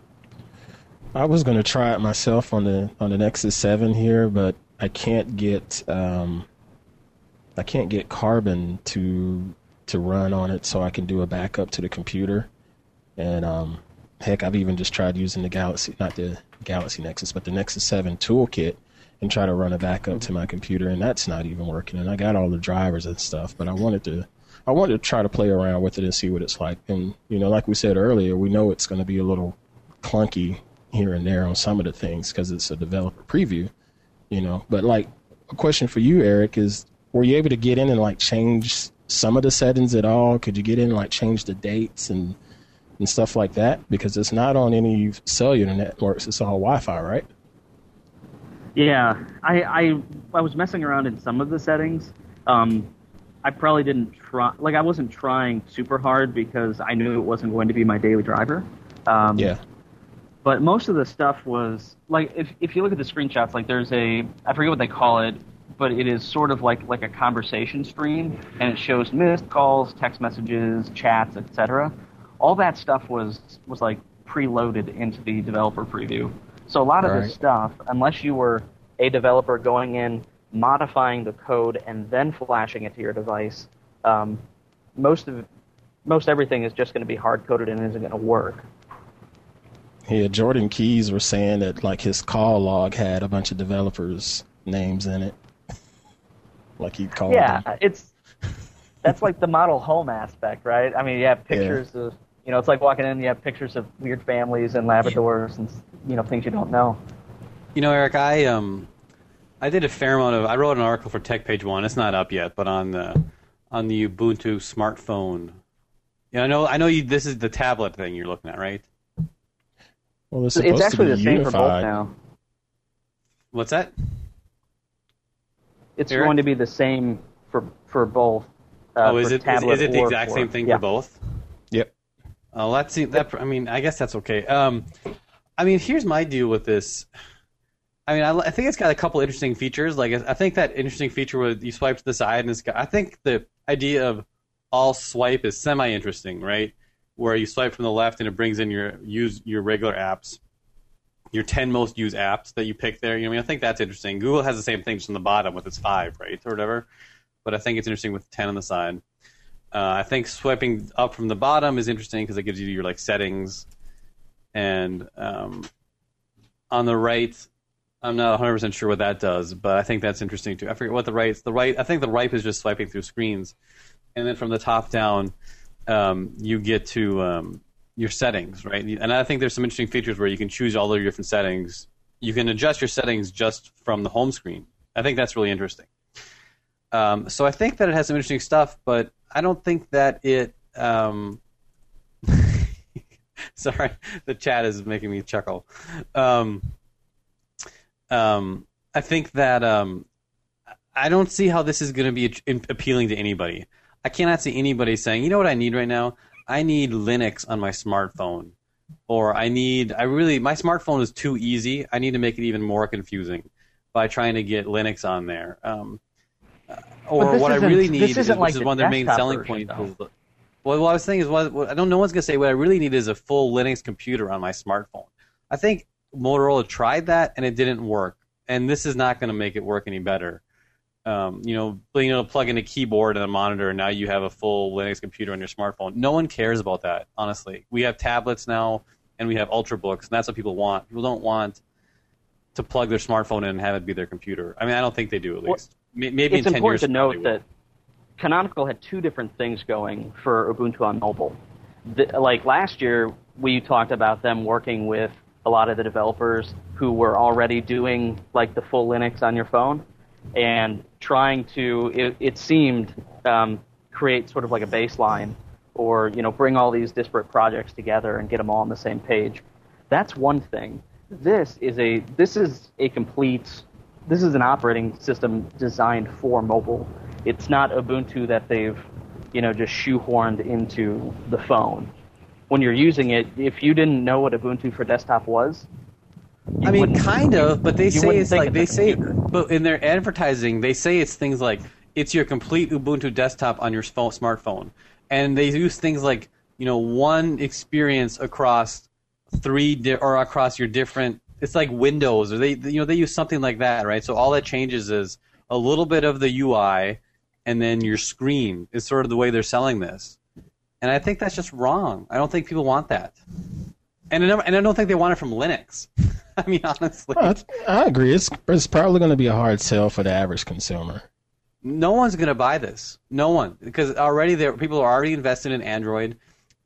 I was going to try it myself on the on the Nexus Seven here, but I can't get um, I can't get Carbon to to run on it, so I can do a backup to the computer. And um, heck, I've even just tried using the Galaxy, not the Galaxy Nexus, but the Nexus Seven toolkit, and try to run a backup to my computer, and that's not even working. And I got all the drivers and stuff, but I wanted to. I wanted to try to play around with it and see what it's like. And you know, like we said earlier, we know it's going to be a little clunky here and there on some of the things because it's a developer preview, you know. But like, a question for you, Eric, is were you able to get in and like change some of the settings at all? Could you get in and like change the dates and and stuff like that? Because it's not on any cellular networks; it's all Wi-Fi, right? Yeah, I, I I was messing around in some of the settings. Um, I probably didn't try like I wasn't trying super hard because I knew it wasn't going to be my daily driver. Um, Yeah. But most of the stuff was like if if you look at the screenshots, like there's a I forget what they call it, but it is sort of like like a conversation stream, and it shows missed calls, text messages, chats, etc. All that stuff was was like preloaded into the developer preview. So a lot of Right. this stuff, unless you were a developer going in, modifying the code, and then flashing it to your device, um, most of most everything is just going to be hard coded and isn't going to work. Yeah, Jordan Keys was saying that like his call log had a bunch of developers' names in it. Like he called Yeah, them. it's that's like the model home aspect, right? I mean, you have pictures of you know, it's like walking in, you have pictures of weird families and Labradors and you know things you don't know. You know, Eric, I um, I did a fair amount of. I wrote an article for Tech Page One. It's not up yet, but on the on the Ubuntu smartphone. Yeah, I know. I know. You, this is the tablet thing you're looking at, right? Well, it's, It's actually to the be same for both now. What's that? It's Eric? going to be the same for for both. Uh, oh, is for it is, is it the exact for- same thing yeah. for both? Yep. Oh, let's see. That I mean, I guess that's okay. Um, I mean, here's my deal with this. I mean, I, I think it's got a couple interesting features. Like, I think that interesting feature where you swipe to the side and it's got. I think the idea of all swipe is semi interesting, right? Where you swipe from the left and it brings in your use your regular apps. Your 10 most used apps that you pick there. You know, I mean, I think that's interesting. Google has the same thing just on the bottom with its five, right, or whatever. But I think it's interesting with 10 on the side. Uh, I think swiping up from the bottom is interesting because it gives you your like settings, and um, on the right, I'm not 100 percent sure what that does, but I think that's interesting too. I forget what the right. The right. I think the right is just swiping through screens, and then from the top down, um, you get to um, your settings, right? And I think there's some interesting features where you can choose all of your different settings. You can adjust your settings just from the home screen. I think that's really interesting. Um, so I think that it has some interesting stuff, but I don't think that it. Um, sorry, the chat is making me chuckle. Um, um, I think that um, I don't see how this is going to be appealing to anybody. I cannot see anybody saying, you know what I need right now? I need Linux on my smartphone. Or I need, I really, my smartphone is too easy. I need to make it even more confusing by trying to get Linux on there. Um, or what I really need is, like is one of their main selling points. though. is the- well, what I was saying is, what, what I don't. No one's gonna say what I really need is a full Linux computer on my smartphone. I think Motorola tried that and it didn't work, and this is not going to make it work any better. Um, you know, being able to plug in a keyboard and a monitor, and now you have a full Linux computer on your smartphone. No one cares about that, honestly. We have tablets now, and we have ultrabooks, and that's what people want. People don't want to plug their smartphone in and have it be their computer. I mean, I don't think they do at least. May- Maybe it's in ten important years to note that Canonical had two different things going for Ubuntu on mobile. The, like last year, we talked about them working with a lot of the developers who were already doing like the full Linux on your phone and trying to, it, it seemed, um, create sort of like a baseline or you know bring all these disparate projects together and get them all on the same page. That's one thing. This is a this is a complete this is an operating system designed for mobile. It's not Ubuntu that they've, you know, just shoehorned into the phone. When you're using it, if you didn't know what Ubuntu for desktop was, I mean, kind of, but they say it's like they say, but in their advertising, they say it's things like it's your complete Ubuntu desktop on your smartphone, and they use things like you know one experience across three di- or across your different. It's like Windows, or they you know they use something like that, right? So all that changes is a little bit of the UI, and then your screen is sort of the way they're selling this, and I think that's just wrong. I don't think people want that. And I, and I don't think they want it from Linux. I mean, honestly, I, I agree. It's it's probably going to be a hard sell for the average consumer. no one's going to buy this. No one, because already there people are already invested in Android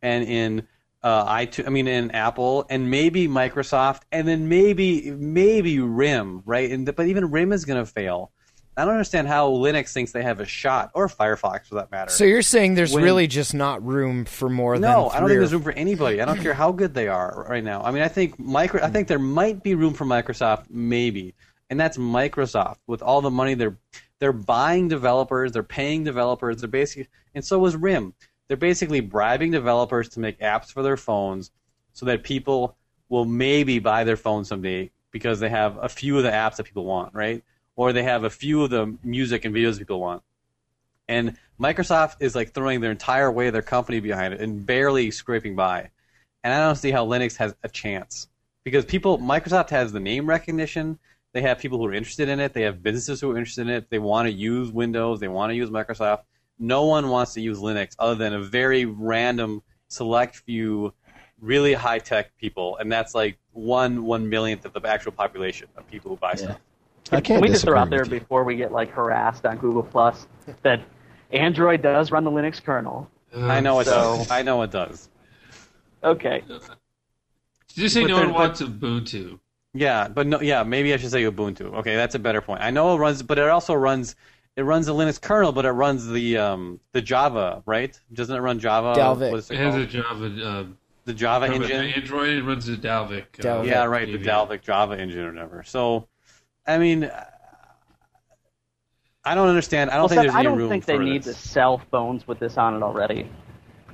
and in uh, iTunes. I mean, in Apple and maybe Microsoft, and then maybe maybe RIM, right? And but even RIM is going to fail. I don't understand how Linux thinks they have a shot, or Firefox for that matter. So you're saying there's When- really just not room for more than No, I don't think there's room for anybody. I don't care how good they are right now. I mean, I think micro. I think there might be room for Microsoft, maybe, and that's Microsoft with all the money they're they're buying developers, they're paying developers, they're basically, and so was RIM. They're basically bribing developers to make apps for their phones, so that people will maybe buy their phone someday because they have a few of the apps that people want, right? Or they have a few of the music and videos people want. And Microsoft is like throwing their entire way of their company behind it and barely scraping by. And I don't see how Linux has a chance because people, Microsoft has the name recognition. They have people who are interested in it. They have businesses who are interested in it. They want to use Windows. They want to use Microsoft. No one wants to use Linux other than a very random, select few, really high tech people, and that's like one one millionth of the actual population of people who buy stuff. I can't Can we just throw out there before we get like harassed on Google Plus that Android does run the Linux kernel? I know it So- does. I know it does. Okay, Just say But no one they're- wants Ubuntu. Yeah, but no, yeah, maybe I should say Ubuntu. Okay, that's a better point. I know it runs, but it also runs. It runs the Linux kernel, but it runs the um, the Java, right? Doesn't it run Java? Dalvik. It It has a? Java. Uh, the Java Java engine. Android runs the Dalvik. Uh, Dalvik. Yeah, right. The Dalvik Java engine or whatever. So, I mean, I don't understand. I don't well, think Seth, there's any room for it. I don't room think they for need this. to sell phones with this on it already.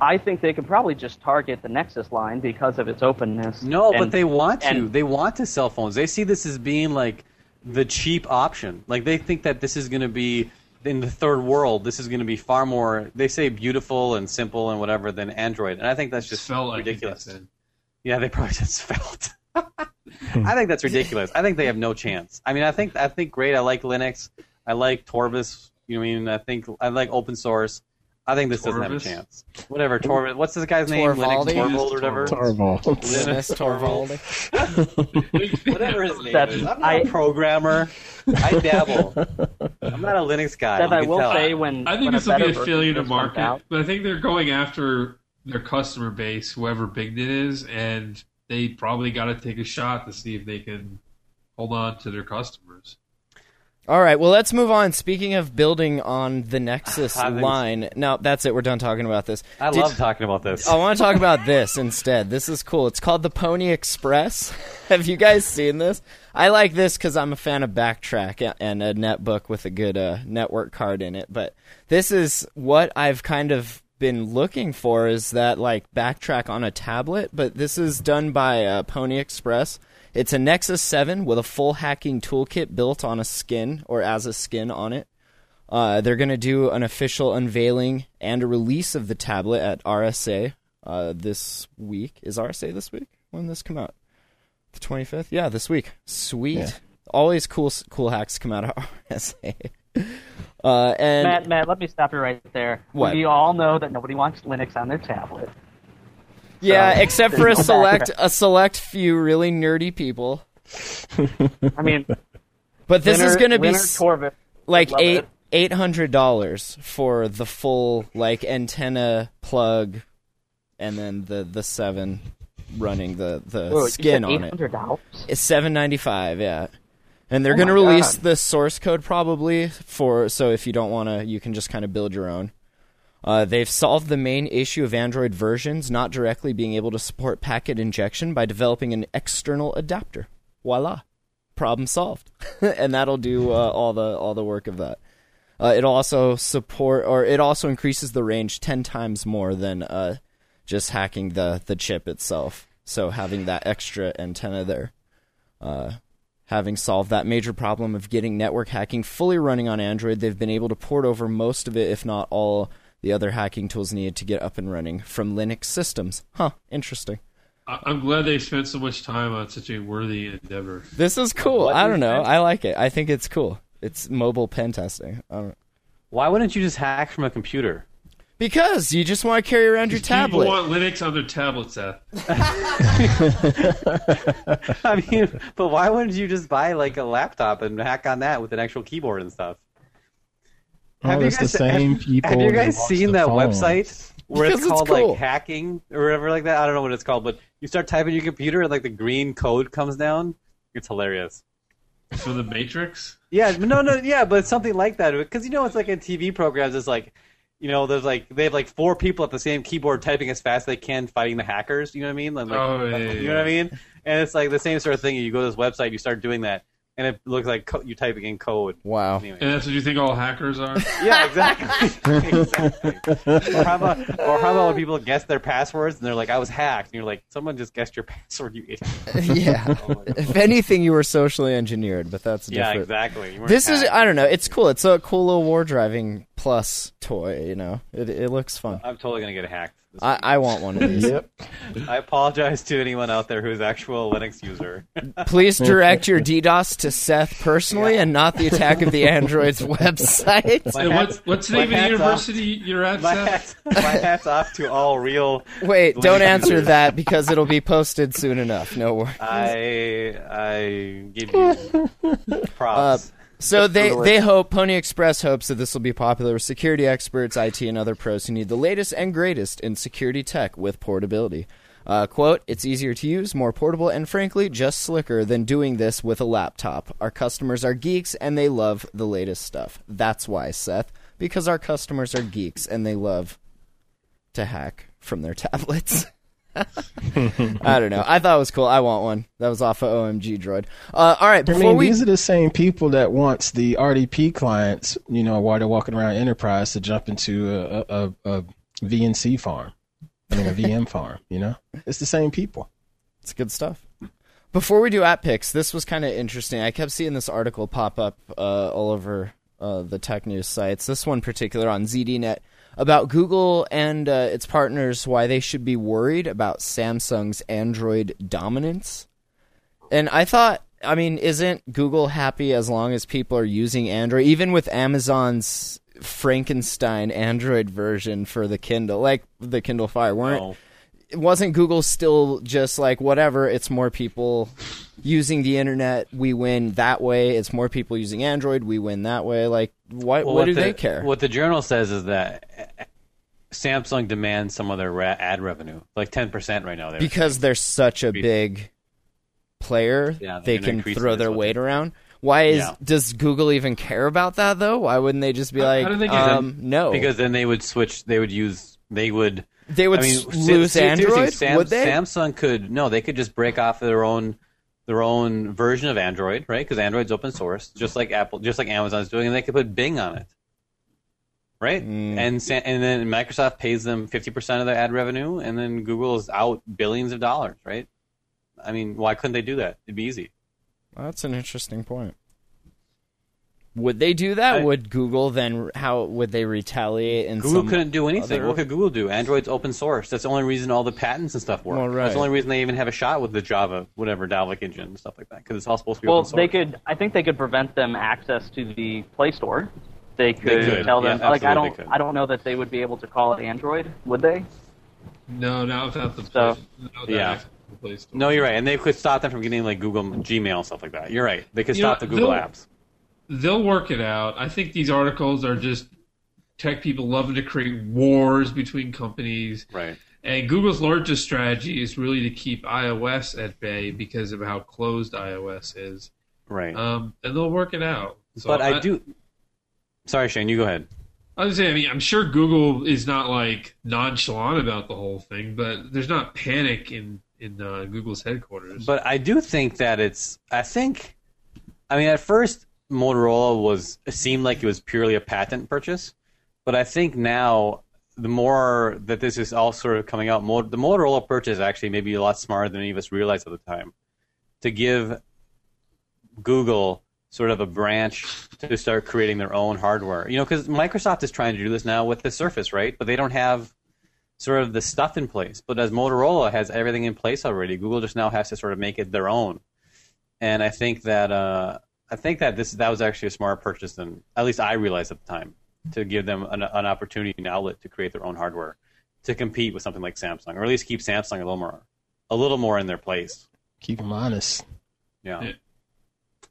I think they could probably just target the Nexus line because of its openness. No, but they want to. and- they want to sell phones. They see this as being like the cheap option. Like they think that this is going to be in the third world. This is going to be far more. They say beautiful and simple and whatever than Android, and I think that's just Svelte, I think they ridiculous. said. Yeah, they probably just felt. I think that's ridiculous. I think they have no chance. I mean, I think I think great. I like Linux. I like Torvus. You know what I mean? I think I like open source. I think this doesn't have a chance. Whatever, Torvus. What's this guy's name? Torvaldi? Linux Torvald or whatever. Torvald. Linus Torvaldi. Whatever his name That's- is. I'm not I- a programmer. I dabble. I'm not a Linux guy. Seth, I will tell. say when I think when this will be better a version failure of to this market, out- but I think they're going after their customer base, whoever Big Net is, and they probably got to take a shot to see if they can hold on to their customers. All right, well, let's move on. Speaking of building on the Nexus I think- line, no, that's it. We're done talking about this. I Did- love talking about this. I want to talk about this instead. This is cool. It's called the Pwnie Express. Have you guys seen this? I like this because I'm a fan of Backtrack and a netbook with a good uh, network card in it. But this is what I've kind of been looking for is that like Backtrack on a tablet. But this is done by uh, Pwnie Express. It's a Nexus 7 with a full hacking toolkit built on a skin or as a skin on it. Uh, they're going to do an official unveiling and a release of the tablet at RSA uh, this week. Is RSA this week? When did this come out? The 25th? Yeah, this week. Sweet. Yeah. Always cool cool hacks come out of RSA. Uh, and Matt, Matt, let me stop you right there. What? We all know that nobody wants Linux on their tablet. yeah, so except for a no select a select few really nerdy people. I mean, But this is going to be Winner like eight it. eight hundred dollars for the full like antenna plug, and then the the seven running the the skin on it. $800? It's seven ninety five, yeah. And they're Oh going to release God. the source code probably for so if you don't want to, you can just kind of build your own. Uh, they've solved the main issue of Android versions not directly being able to support packet injection by developing an external adapter. Voila, problem solved, and that'll do uh, all the all the work of that. Uh, it'll also support, or it also increases the range ten times more than uh, just hacking the the chip itself. So having that extra antenna there, uh, having solved that major problem of getting network hacking fully running on Android, they've been able to port over most of it, if not all, the other hacking tools needed to get up and running from Linux systems. Huh? Interesting. I- I'm glad they spent so much time on such a worthy endeavor. This is cool. What I don't know. I like it. I think it's cool. It's mobile pen testing. I don't Why wouldn't you just hack from a computer? Because you just want to carry around your People tablet. want Linux on their tablets, Seth. I mean, but why wouldn't you just buy like a laptop and hack on that with an actual keyboard and stuff? Oh, Have you it's the guys- same have- people. Have you guys seen that phones. website where Because it's it's called cool. like hacking or whatever like that? I don't know what it's called, but you start typing your computer and like the green code comes down. It's hilarious. From the Matrix. Yeah, but no, no, yeah, but it's something like that because you know it's like in TV programs. It's like, you know, there's like they have like four people at the same keyboard typing as fast as they can, fighting the hackers. You know what I mean? Like, Oh, yeah, yeah, you know what I mean? And it's like the same sort of thing. You go to this website, you start doing that, and it looks like co- you typing in code. Wow. Anyway. And that's what you think all hackers are? Yeah, exactly. exactly. Or how about or how about when people guess their passwords and they're like, "I was hacked," and you're like, "Someone just guessed your password, you idiot." yeah. Oh if anything, you were socially engineered, but that's yeah, different. exactly. You weren't This is. I don't know. It's cool. It's a cool little war driving plus toy. You know, it it looks fun. I'm totally gonna get hacked. This I. I want one of these. Yep. I apologize to anyone out there who's actual Linux user. Please direct your DDoS to Seth personally and not the attack of the Android's website. My And what, what's the name of the hat's university you're at, My Seth? hat's, my hat's off to all real. Wait, don't answer that because it'll be posted soon enough. No worries. I I give you uh, props. So they, they hope Pwnie Express hopes that this will be popular with security experts, IT, and other pros who need the latest and greatest in security tech with portability. Uh, quote, it's easier to use, more portable, and frankly, just slicker than doing this with a laptop. Our customers are geeks and they love the latest stuff. That's why, Seth, because our customers are geeks and they love to hack from their tablets. I don't know. I thought it was cool. I want one. That was off of OMG Droid. Uh, all right, I mean, we these are the same people that wants the RDP clients, you know, while they're walking around enterprise to jump into a, a, a, a VNC farm. I mean, a VM farm, you know? It's the same people. It's good stuff. Before we do app picks, this was kind of interesting. I kept seeing this article pop up uh, all over uh, the tech news sites. This one particular on ZDNet about Google and uh, its partners why they should be worried about Samsung's Android dominance. And I thought, I mean, isn't Google happy as long as people are using Android? Even with Amazon's Frankenstein Android version for the Kindle, like the Kindle Fire, weren't No. wasn't Google still just like whatever? It's more people using the internet, we win that way. It's more people using Android, we win that way. Like, what? Well, what do the, they care? What the journal says is that uh, Samsung demands some of their ra- ad revenue, like ten percent right now. Because they're such a big player, Yeah, they can throw their weight they- around. Why is Yeah. does Google even care about that though? Why wouldn't they just be like, how do they get um, no? because then they would switch. They would use. They would. they would I mean, lose Android. Sam- would they? Samsung could no. They could just break off their own their own version of Android, right? Because Android's open source, just like Apple, just like Amazon's doing, and they could put Bing on it, right? Mm. And and then Microsoft pays them fifty percent of their ad revenue, and then Google is out billions of dollars, right? I mean, why couldn't they do that? It'd be easy. That's an interesting point. Would they do that? I- would Google then? How would they retaliate? And Google some couldn't do anything. other- What could Google do? Android's open source. That's the only reason all the patents and stuff work. Well, right. That's the only reason they even have a shot with the Java, whatever Dalvik engine and stuff like that, because it's all supposed to be Well, open source. they could. I think they could prevent them access to the Play Store. They could, could. tell Yeah, them. like I don't. I don't know that they would be able to call it Android. Would they? No, not without the So- Play, without Yeah. access the Play Store. No, you're right, and they could stop them from getting like Google Gmail and stuff like that. You're right. They could You stop know, the Google apps. They'll work it out. I think these articles are just tech people loving to create wars between companies. Right. And Google's largest strategy is really to keep iOS at bay because of how closed iOS is. Right. Um, and they'll work it out. So but I, do. Sorry, Shane. You go ahead. I was saying, I mean, I'm sure Google is not like nonchalant about the whole thing, but there's not panic in in uh, Google's headquarters. But I do think that it's. I think. I mean, at first, Motorola was seemed like it was purely a patent purchase, but I think now the more that this is all sort of coming out, Mo- the Motorola purchase actually may be a lot smarter than any of us realized at the time, to give Google sort of a branch to start creating their own hardware. You know, because Microsoft is trying to do this now with the Surface, right? But they don't have sort of the stuff in place. But as Motorola has everything in place already, Google just now has to sort of make it their own. And I think that uh, I think that this that was actually a smart purchase than at least I realized at the time to give them an, an opportunity, an outlet to create their own hardware to compete with something like Samsung, or at least keep Samsung a little more a little more in their place. Keep them honest. Yeah. Yeah.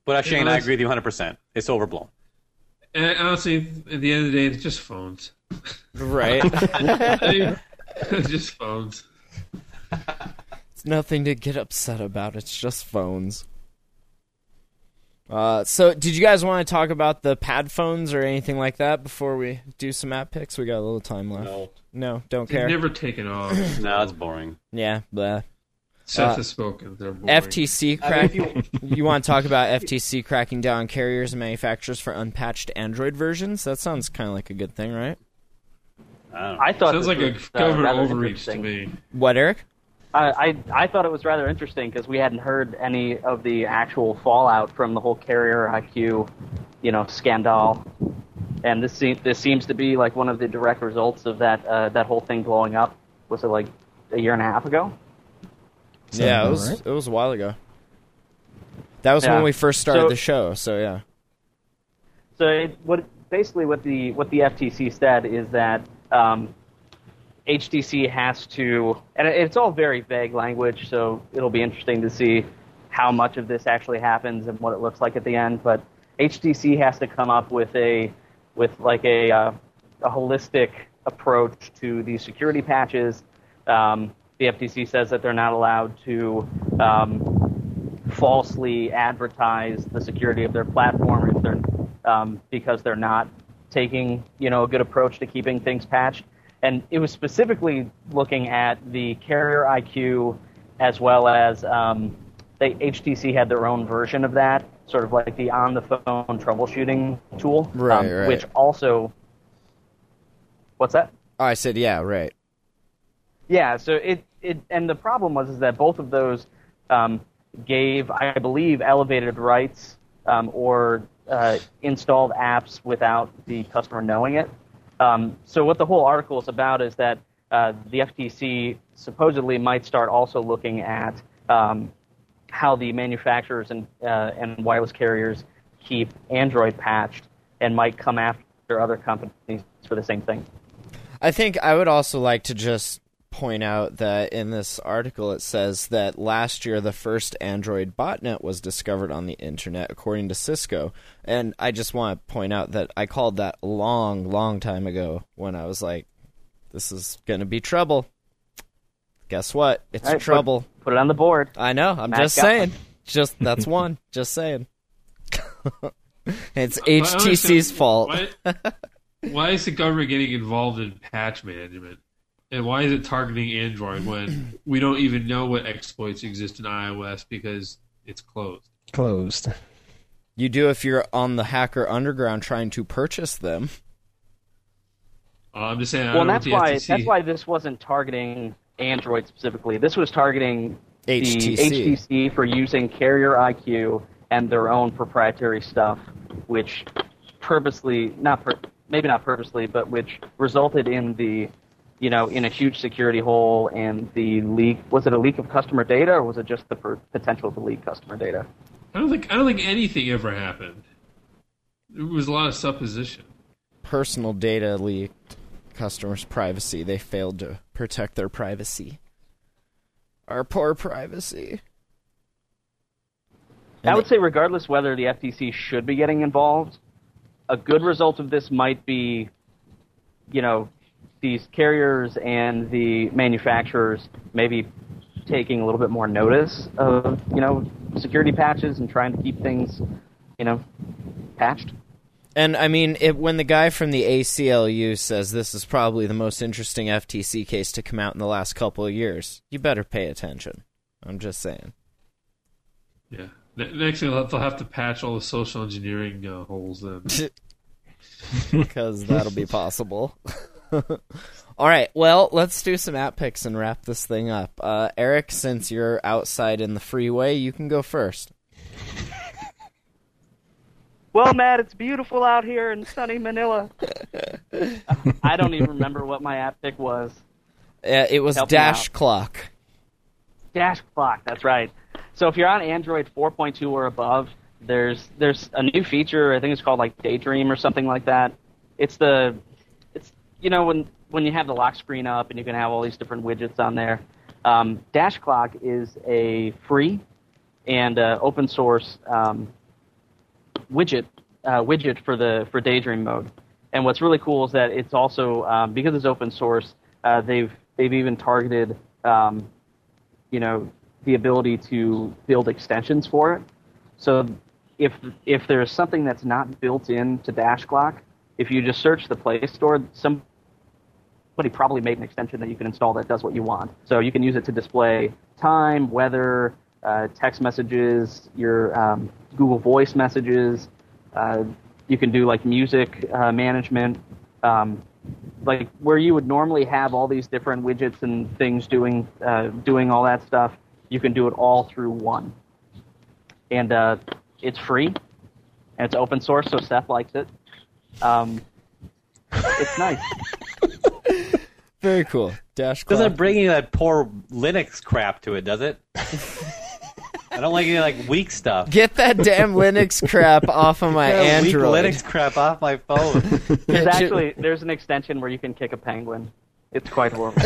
But uh, Shane, I agree with you 100. percent It's overblown. and honestly, at the end of the day, it's just phones. right? I just phones. It's nothing to get upset about. It's just phones. Uh, so, did you guys want to talk about the pad phones or anything like that before we do some app picks? We got a little time left. No, No, don't They've care. never taken off. no, it's boring. Yeah, blah. Seth Uh, has spoken. They're boring. FTC crack. you want to talk about FTC cracking down on carriers and manufacturers for unpatched Android versions? That sounds kind of like a good thing, right? I don't know. I thought Sounds like a was, uh, government rather overreach to me. What, Eric? I, I I thought it was rather interesting because we hadn't heard any of the actual fallout from the whole carrier IQ, you know, scandal, and this se- this seems to be like one of the direct results of that uh, that whole thing blowing up. Was it like a year and a half ago? Yeah, it was right. it was a while ago. That was Yeah. when we first started So- the show. So yeah. So it, what basically what the what the FTC said is that um, HTC has to, and it's all very vague language. So it'll be interesting to see how much of this actually happens and what it looks like at the end. But HTC has to come up with a with like a uh, a holistic approach to these security patches. Um, the FTC says that they're not allowed to um, falsely advertise the security of their platform if they're um, because they're not taking you know a good approach to keeping things patched. And it was specifically looking at the carrier IQ as well as um, they, HTC had their own version of that, sort of like the on the phone troubleshooting tool, Right, um, right. which also. What's that? Oh, I said yeah, right. Yeah, so it, it and the problem was is that both of those um, gave, I believe, elevated rights um, or uh, installed apps without the customer knowing it. Um, so what the whole article is about is that uh, the FTC supposedly might start also looking at um, how the manufacturers and uh, and wireless carriers keep Android patched and might come after other companies for the same thing. I think I would also like to just point out that in this article it says that last year the first Android botnet was discovered on the internet, according to Cisco. And I just want to point out that I called that a long, long time ago when I was like, this is going to be trouble. Guess what? It's All right, trouble. Put, put it on the board. I know. I'm Matt just got saying. Just that's one. Just saying. it's I HTC's fault. Why, why is the government getting involved in patch management? And why is it targeting Android when we don't even know what exploits exist in iOS because it's closed? Closed. You do if you're on the hacker underground trying to purchase them. Uh, I'm just saying. I Well, don't that's why FTC that's why this wasn't targeting Android specifically. This was targeting HTC. the HTC for using Carrier IQ and their own proprietary stuff, which purposely not pur- maybe not purposely, but which resulted in the you know in a huge security hole and the leak. Was it a leak of customer data or was it just the per- potential to leak customer data? I don't think I don't think anything ever happened. It was a lot of supposition. personal data leaked, customers' privacy. They failed to protect their privacy. Our poor privacy. I would say, regardless whether the FTC should be getting involved, a good result of this might be, you know, these carriers and the manufacturers maybe taking a little bit more notice of, you know, security patches and trying to keep things, you know, patched. And I mean, it, when the guy from the ACLU says this is probably the most interesting FTC case to come out in the last couple of years, you better pay attention. I'm just saying. Yeah. Next thing, they'll they'll have to patch all the social engineering uh, holes. Then because that'll be possible. All right, well, let's do some app picks and wrap this thing up. Uh, Eric, since you're outside in the freeway, you can go first. Well, Matt, it's beautiful out here in sunny Manila. I don't even remember what my app pick was. Uh, it was Help Dash. Clock. Dash Clock, that's right. So if you're on Android 4.2 or above, there's there's a new feature. I think it's called like Daydream or something like that. It's the it's you know when when you have the lock screen up and you can have all these different widgets on there. Um, Dash Clock is a free and uh, open source um, widget uh, widget for the for Daydream mode. And what's really cool is that it's also um, because it's open source. Uh, they've they've even targeted um, you know the ability to build extensions for it. So if if there's something that's not built into Dash Clock, if you just search the Play Store, somebody probably made an extension that you can install that does what you want. So you can use it to display time, weather, uh, text messages, your um, Google Voice messages. Uh, you can do like music uh, management. Um, like where you would normally have all these different widgets and things doing uh, doing all that stuff, you can do it all through one. And uh, it's free, and it's open source, so Seth likes it. Um, it's nice. Very cool. Dash Clock. Doesn't bring any of that poor Linux crap to it, does it? I don't like any like weak stuff. Get that damn Linux crap off of my Android. Weak Linux crap off my phone. There's actually there's an extension where you can kick a penguin. It's quite horrible.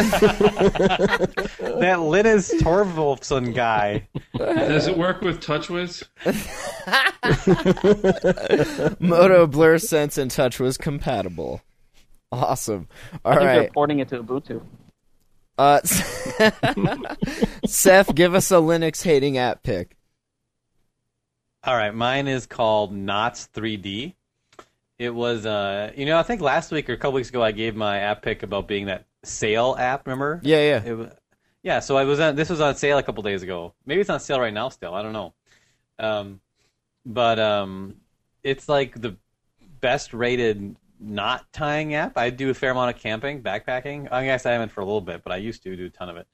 that Linus Torvaldsson guy. does it work with TouchWiz? Moto Blur Sense and TouchWiz compatible. Awesome. All I think they're porting it to Ubuntu. Uh, Seth, give us a Linux hating app pick. All right, mine is called Knots 3D. It was, uh, you know, I think last week or a couple weeks ago, I gave my app pick about being that sale app. Remember? Yeah, yeah. It yeah. So I was on. This was on sale a couple days ago. Maybe it's on sale right now. Still, I don't know. Um, but um, it's like the best rated knot tying app. I do a fair amount of camping, backpacking. I guess I haven't for a little bit, but I used to do a ton of it.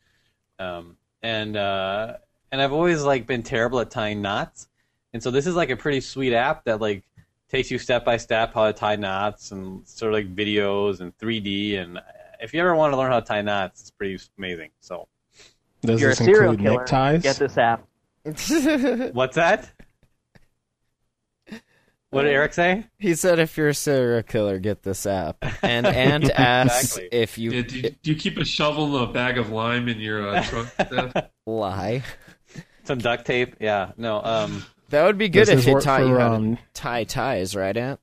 Um, and uh, and I've always like been terrible at tying knots. And so this is like a pretty sweet app that like takes you step by step how to tie knots and sort of like videos and 3D. And if you ever want to learn how to tie knots, it's pretty amazing. So If Does you're a this serial include killer, neckties? get this app. What's that? What did Eric say? he said, "If you're a serial killer, get this app." And and asks Exactly. if you Yeah, do, you, do you keep a shovel and a bag of lime in your uh, trunk? Steph? lie. Some duct tape. Yeah. No. Um. That would be good if this it work taught you for, how to um, tie ties, right, Ant?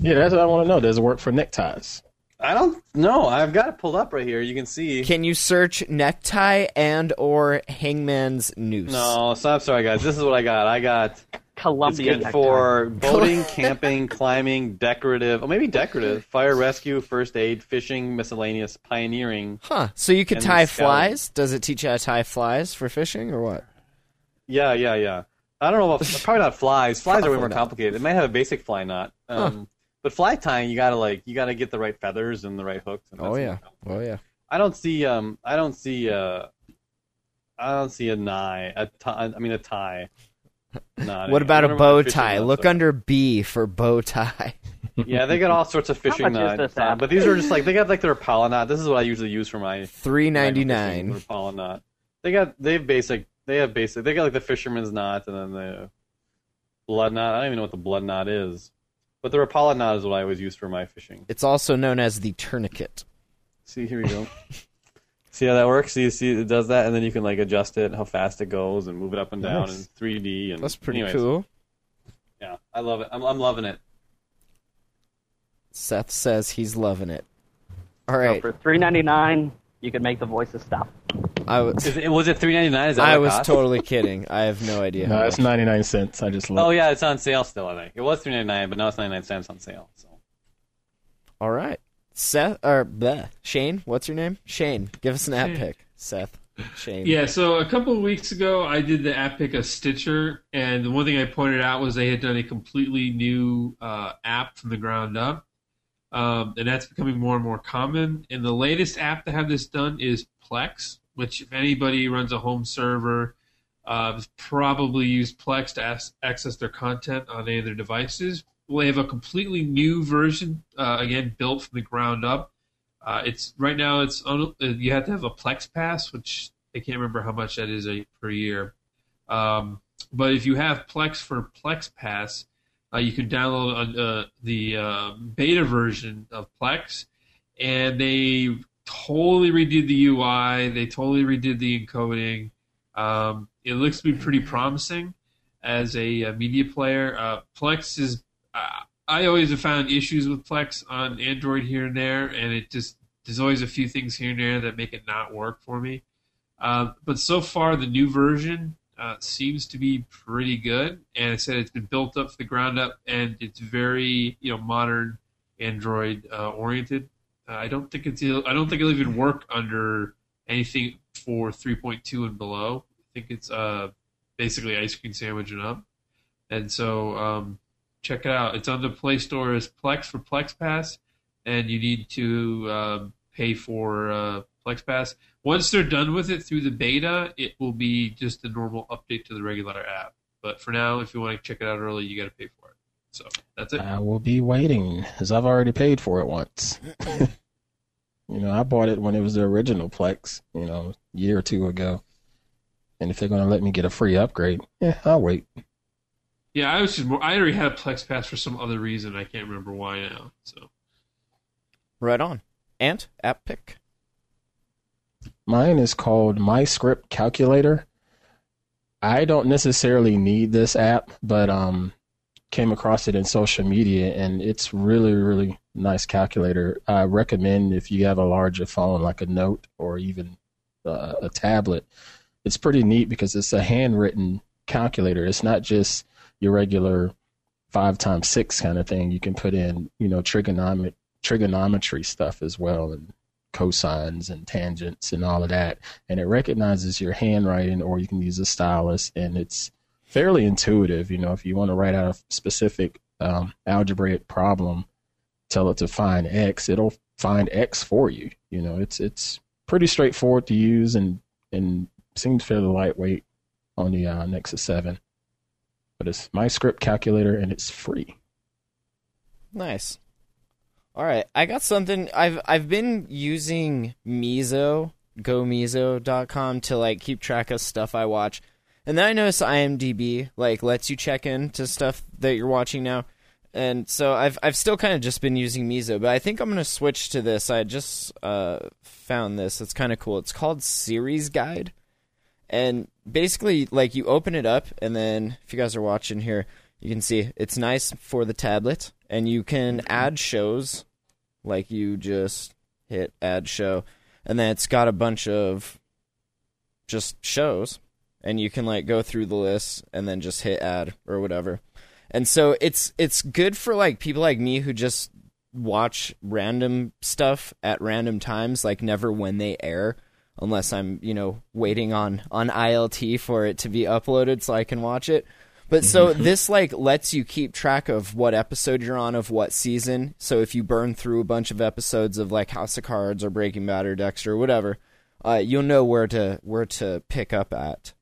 Yeah, that's what I want to know. Does it work for neckties? I don't know. I've got it pulled up right here. You can see. Can you search necktie and or hangman's noose? No, so I'm sorry, guys. This is what I got. I got. It's Columbia good necktie. for boating, camping, climbing, decorative, or maybe decorative, fire rescue, first aid, fishing, miscellaneous, pioneering. Huh. So you could And tie scouting. flies? Does it teach you how to tie flies for fishing or what? Yeah, yeah, yeah. I don't know about probably not flies. Flies are way more not. complicated. It might have a basic fly knot. Um, But fly tying, you gotta like you gotta get the right feathers and the right hooks. And Oh yeah. Oh yeah. I don't see um I don't see uh I don't see a nigh a tie. I mean a tie. Knot. What I about a bow what the fishing tie? Look are. under B for bow tie. Yeah, they got all sorts of fishing knots. this app? but these are just like they got like their Rapala knot. This is what I usually use for my three ninety nine fishing, knot. They got they have basic they have basic they got like the fisherman's knot and then the blood knot. I don't even know what the blood knot is. But the Rapala knot is what I always use for my fishing. It's also known as the tourniquet. See, here we go. see how that works? See, see, it does that, and then you can like adjust it, how fast it goes, and move it up and down Nice. in 3D. And That's pretty anyways, cool. Yeah, I love it. I'm, I'm loving it. Seth says he's loving it. All right. So for three ninety nine, you can make the voices stop. I was Is it, was it 3.99? I was cost? totally kidding. I have no idea. No, it's 99 cents. I just looked. Oh yeah, it's on sale still. I think it was 3.99, but now it's 99 cents on sale. So All right. Seth or bleh. Shane, what's your name? Shane. Give us an app pick. Seth. Shane. Yeah, so a couple of weeks ago, I did the app pick of Stitcher, and the one thing I pointed out was they had done a completely new uh, app from the ground up, um, and that's becoming more and more common. And the latest app to have this done is Plex, which if anybody runs a home server, uh, probably used Plex to as- access their content on any of their devices. They have a completely new version, uh, again built from the ground up. Uh, it's right now. It's on, uh, you have to have a Plex Pass, which I can't remember how much that is a, per year. Um, but if you have Plex for Plex Pass, uh, you can download uh, the uh, beta version of Plex, and they totally redid the UI. They totally redid the encoding. Um, it looks to be pretty promising as a, uh media player. Uh, Plex is. I always have found issues with Plex on Android here and there, and it just there's always a few things here and there that make it not work for me. Uh, but so far, the new version uh, seems to be pretty good, and I said it's been built up from the ground up, and it's very you know modern Android uh, oriented. Uh, I don't think it's I don't think it'll even work under anything for 3.2 and below. I think it's uh, basically ice cream sandwich and up, and so um, check it out. It's on the Play Store as Plex for Plex Pass, and you need to um, pay for uh, Plex Pass. Once they're done with it through the beta, it will be just a normal update to the regular app. But for now, if you want to check it out early, you got to pay for it. So that's it. I will be waiting, as I've already paid for it once. you know, I bought it when it was the original Plex, you know, a year or two ago. And if they're going to let me get a free upgrade, yeah, I'll wait. Yeah, I was just more, I already had a Plex Pass for some other reason. I can't remember why now. So Right on. Ant, app pick. Mine is called My Script Calculator. I don't necessarily need this app, but um, came across it in social media, and it's really, really nice calculator. I recommend if you have a larger phone, like a Note or even uh, a tablet. It's pretty neat because it's a handwritten calculator. It's not just your regular five times six kind of thing. You can put in, you know, trigonomet- trigonometry stuff as well, and cosines and tangents and all of that. And it recognizes your handwriting, or you can use a stylus, and it's fairly intuitive. You know, if you want to write out a specific um, algebraic problem, tell it to find X, it'll find X for you. You know, it's it's pretty straightforward to use and and seems fairly lightweight on the uh, Nexus Seven. But it's my script calculator and it's free. Nice. All right, I got something. I've I've been using Miso, gomiso.com to like keep track of stuff I watch. And then I noticed IMDb like lets you check in to stuff that you're watching now. And so I've I've still kind of just been using Miso, but I think I'm gonna switch to this. I just uh, found this. It's kind of cool. It's called Series Guide, and basically, like you open it up, and then if you guys are watching here, you can see it's nice for the tablet, and you can add shows. Like you just hit add show, and then it's got a bunch of just shows, and you can like go through the list and then just hit add or whatever. And so it's it's good for like people like me who just watch random stuff at random times, like never when they air, unless I'm, you know, waiting on on ILT for it to be uploaded so I can watch it. But so this like lets you keep track of what episode you're on of what season. So if you burn through a bunch of episodes of like House of Cards or Breaking Bad or Dexter or whatever, uh, you'll know where to where to pick up at.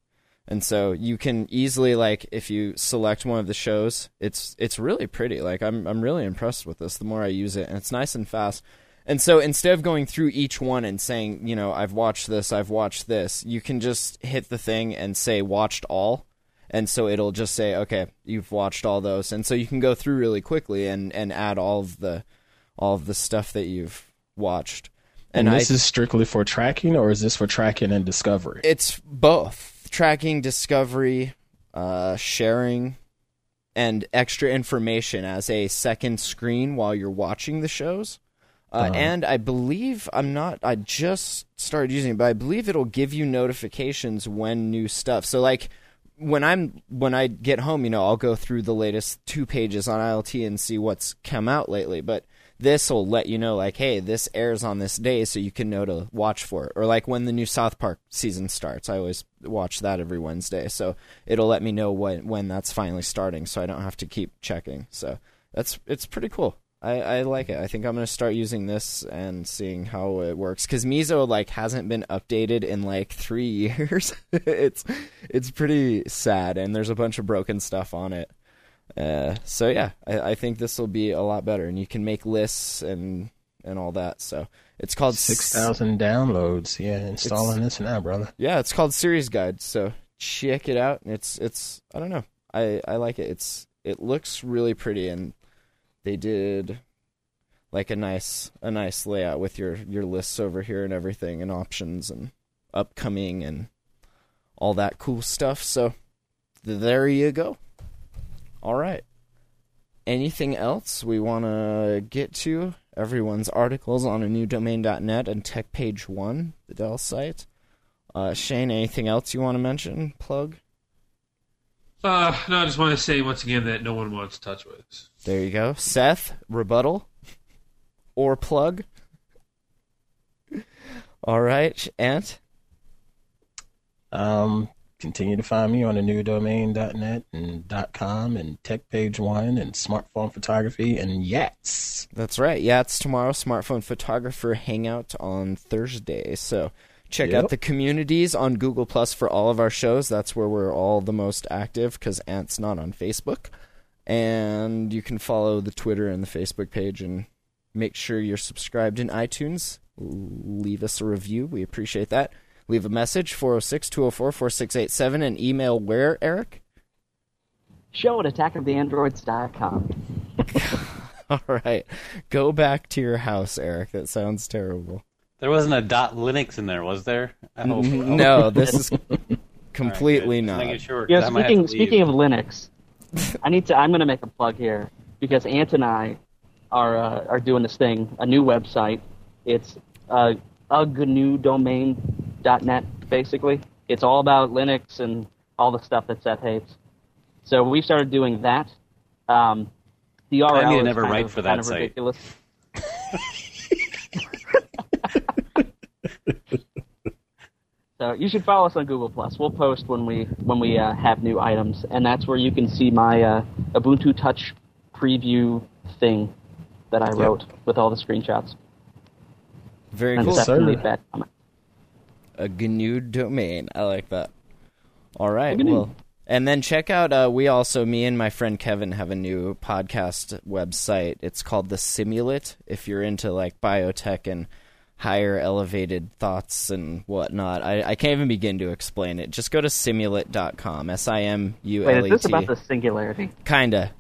And so you can easily like if you select one of the shows, it's it's really pretty. Like I'm I'm really impressed with this the more I use it and it's nice and fast. And so instead of going through each one and saying, you know, I've watched this, I've watched this, you can just hit the thing and say watched all. And so it'll just say, okay, you've watched all those. And so you can go through really quickly and, and add all of the all of the stuff that you've watched. And, I, this is strictly for tracking, or is this for tracking and discovery? it's both tracking, discovery, uh, sharing, and extra information as a second screen while you're watching the shows. Uh, And I believe I'm not. I just started using it, but I believe it'll give you notifications when new stuff. So like when I'm when I get home, you know, I'll go through the latest two pages on ILT and see what's come out lately. But this will let you know, like, hey, this airs on this day, so you can know to watch for it. Or like when the new South Park season starts, I always watch that every Wednesday, so it'll let me know when when that's finally starting, so I don't have to keep checking. So that's it's pretty cool. I, I like it. I think I'm gonna start using this and seeing how it works because Miso like hasn't been updated in like three years. it's it's pretty sad, and there's a bunch of broken stuff on it. Uh, so yeah, I, I think this will be a lot better, and you can make lists and and all that. So it's called Six thousand downloads. Yeah, installing this now, brother. Yeah, it's called Series Guide. So check it out. It's it's I don't know. I I like it. It's it looks really pretty, and they did like a nice a nice layout with your your lists over here and everything, and options and upcoming and all that cool stuff. So there you go. All right. Anything else we want to get to? Everyone's articles on a new domain.net and Tech Page One, the Dell site. Uh, Shane, anything else you want to mention? Plug. Uh, no, I just want to say once again that no one wants TouchWiz. There you go. Seth, rebuttal or plug. All right, Ant. Um, continue to find me on the new domain.net and .com and Tech Page One and smartphone photography and Yats. That's right. Yeah, it's tomorrow. Smartphone photographer hangout on Thursday. So check Yep. out the communities on Google Plus for all of our shows. That's where we're all the most active because Ant's not on Facebook. And you can follow the Twitter and the Facebook page and make sure you're subscribed in iTunes. Leave us a review. We appreciate that. Leave a message 406 204 4687 and email where, Eric? Show at attackoftheandroids.com. All right. Go back to your house, Eric. That sounds terrible. There wasn't a dot Linux in there, was there? I hope. No, this is completely All right, good. Just not. making sure, 'cause Yeah, I might have speaking speaking of Linux, I need to. I'm going to make a plug here because Ant and I are uh, are doing this thing, a new website. It's uh, uggnewdomain.net. Basically, it's all about Linux and all the stuff that Seth hates. So we started doing that. Um, the URL I need to is never kind write of, for that site. ridiculous. So you should follow us on Google Plus. We'll post when we when we uh, have new items, and that's where you can see my uh, Ubuntu Touch preview thing that I wrote with all the screenshots. Very And cool. Sir. A GNU domain. I like that. All right. Well, and then check out. Uh, we also, me and my friend Kevin, have a new podcast website. It's called the Simulate. If you're into like biotech and higher elevated thoughts and whatnot. I, I can't even begin to explain it. Just go to simulet.com. S I M U Wait, is E this about the singularity? Kinda.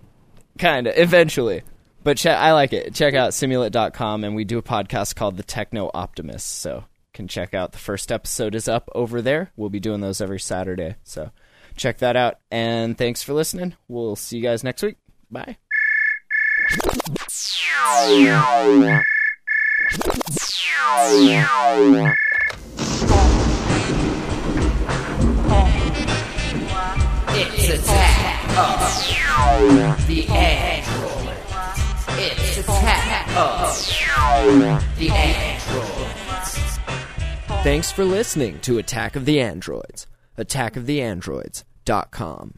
Kinda. Eventually. But che- I like it. Check out simulet.com and we do a podcast called The Techno Optimist. So can check out the first episode is up over there. We'll be doing those every Saturday. So check that out. And thanks for listening. We'll see you guys next week. Bye. It's attack of the android. It's attack of the android. Thanks for listening to Attack of the Androids. AttackoftheAndroids.com.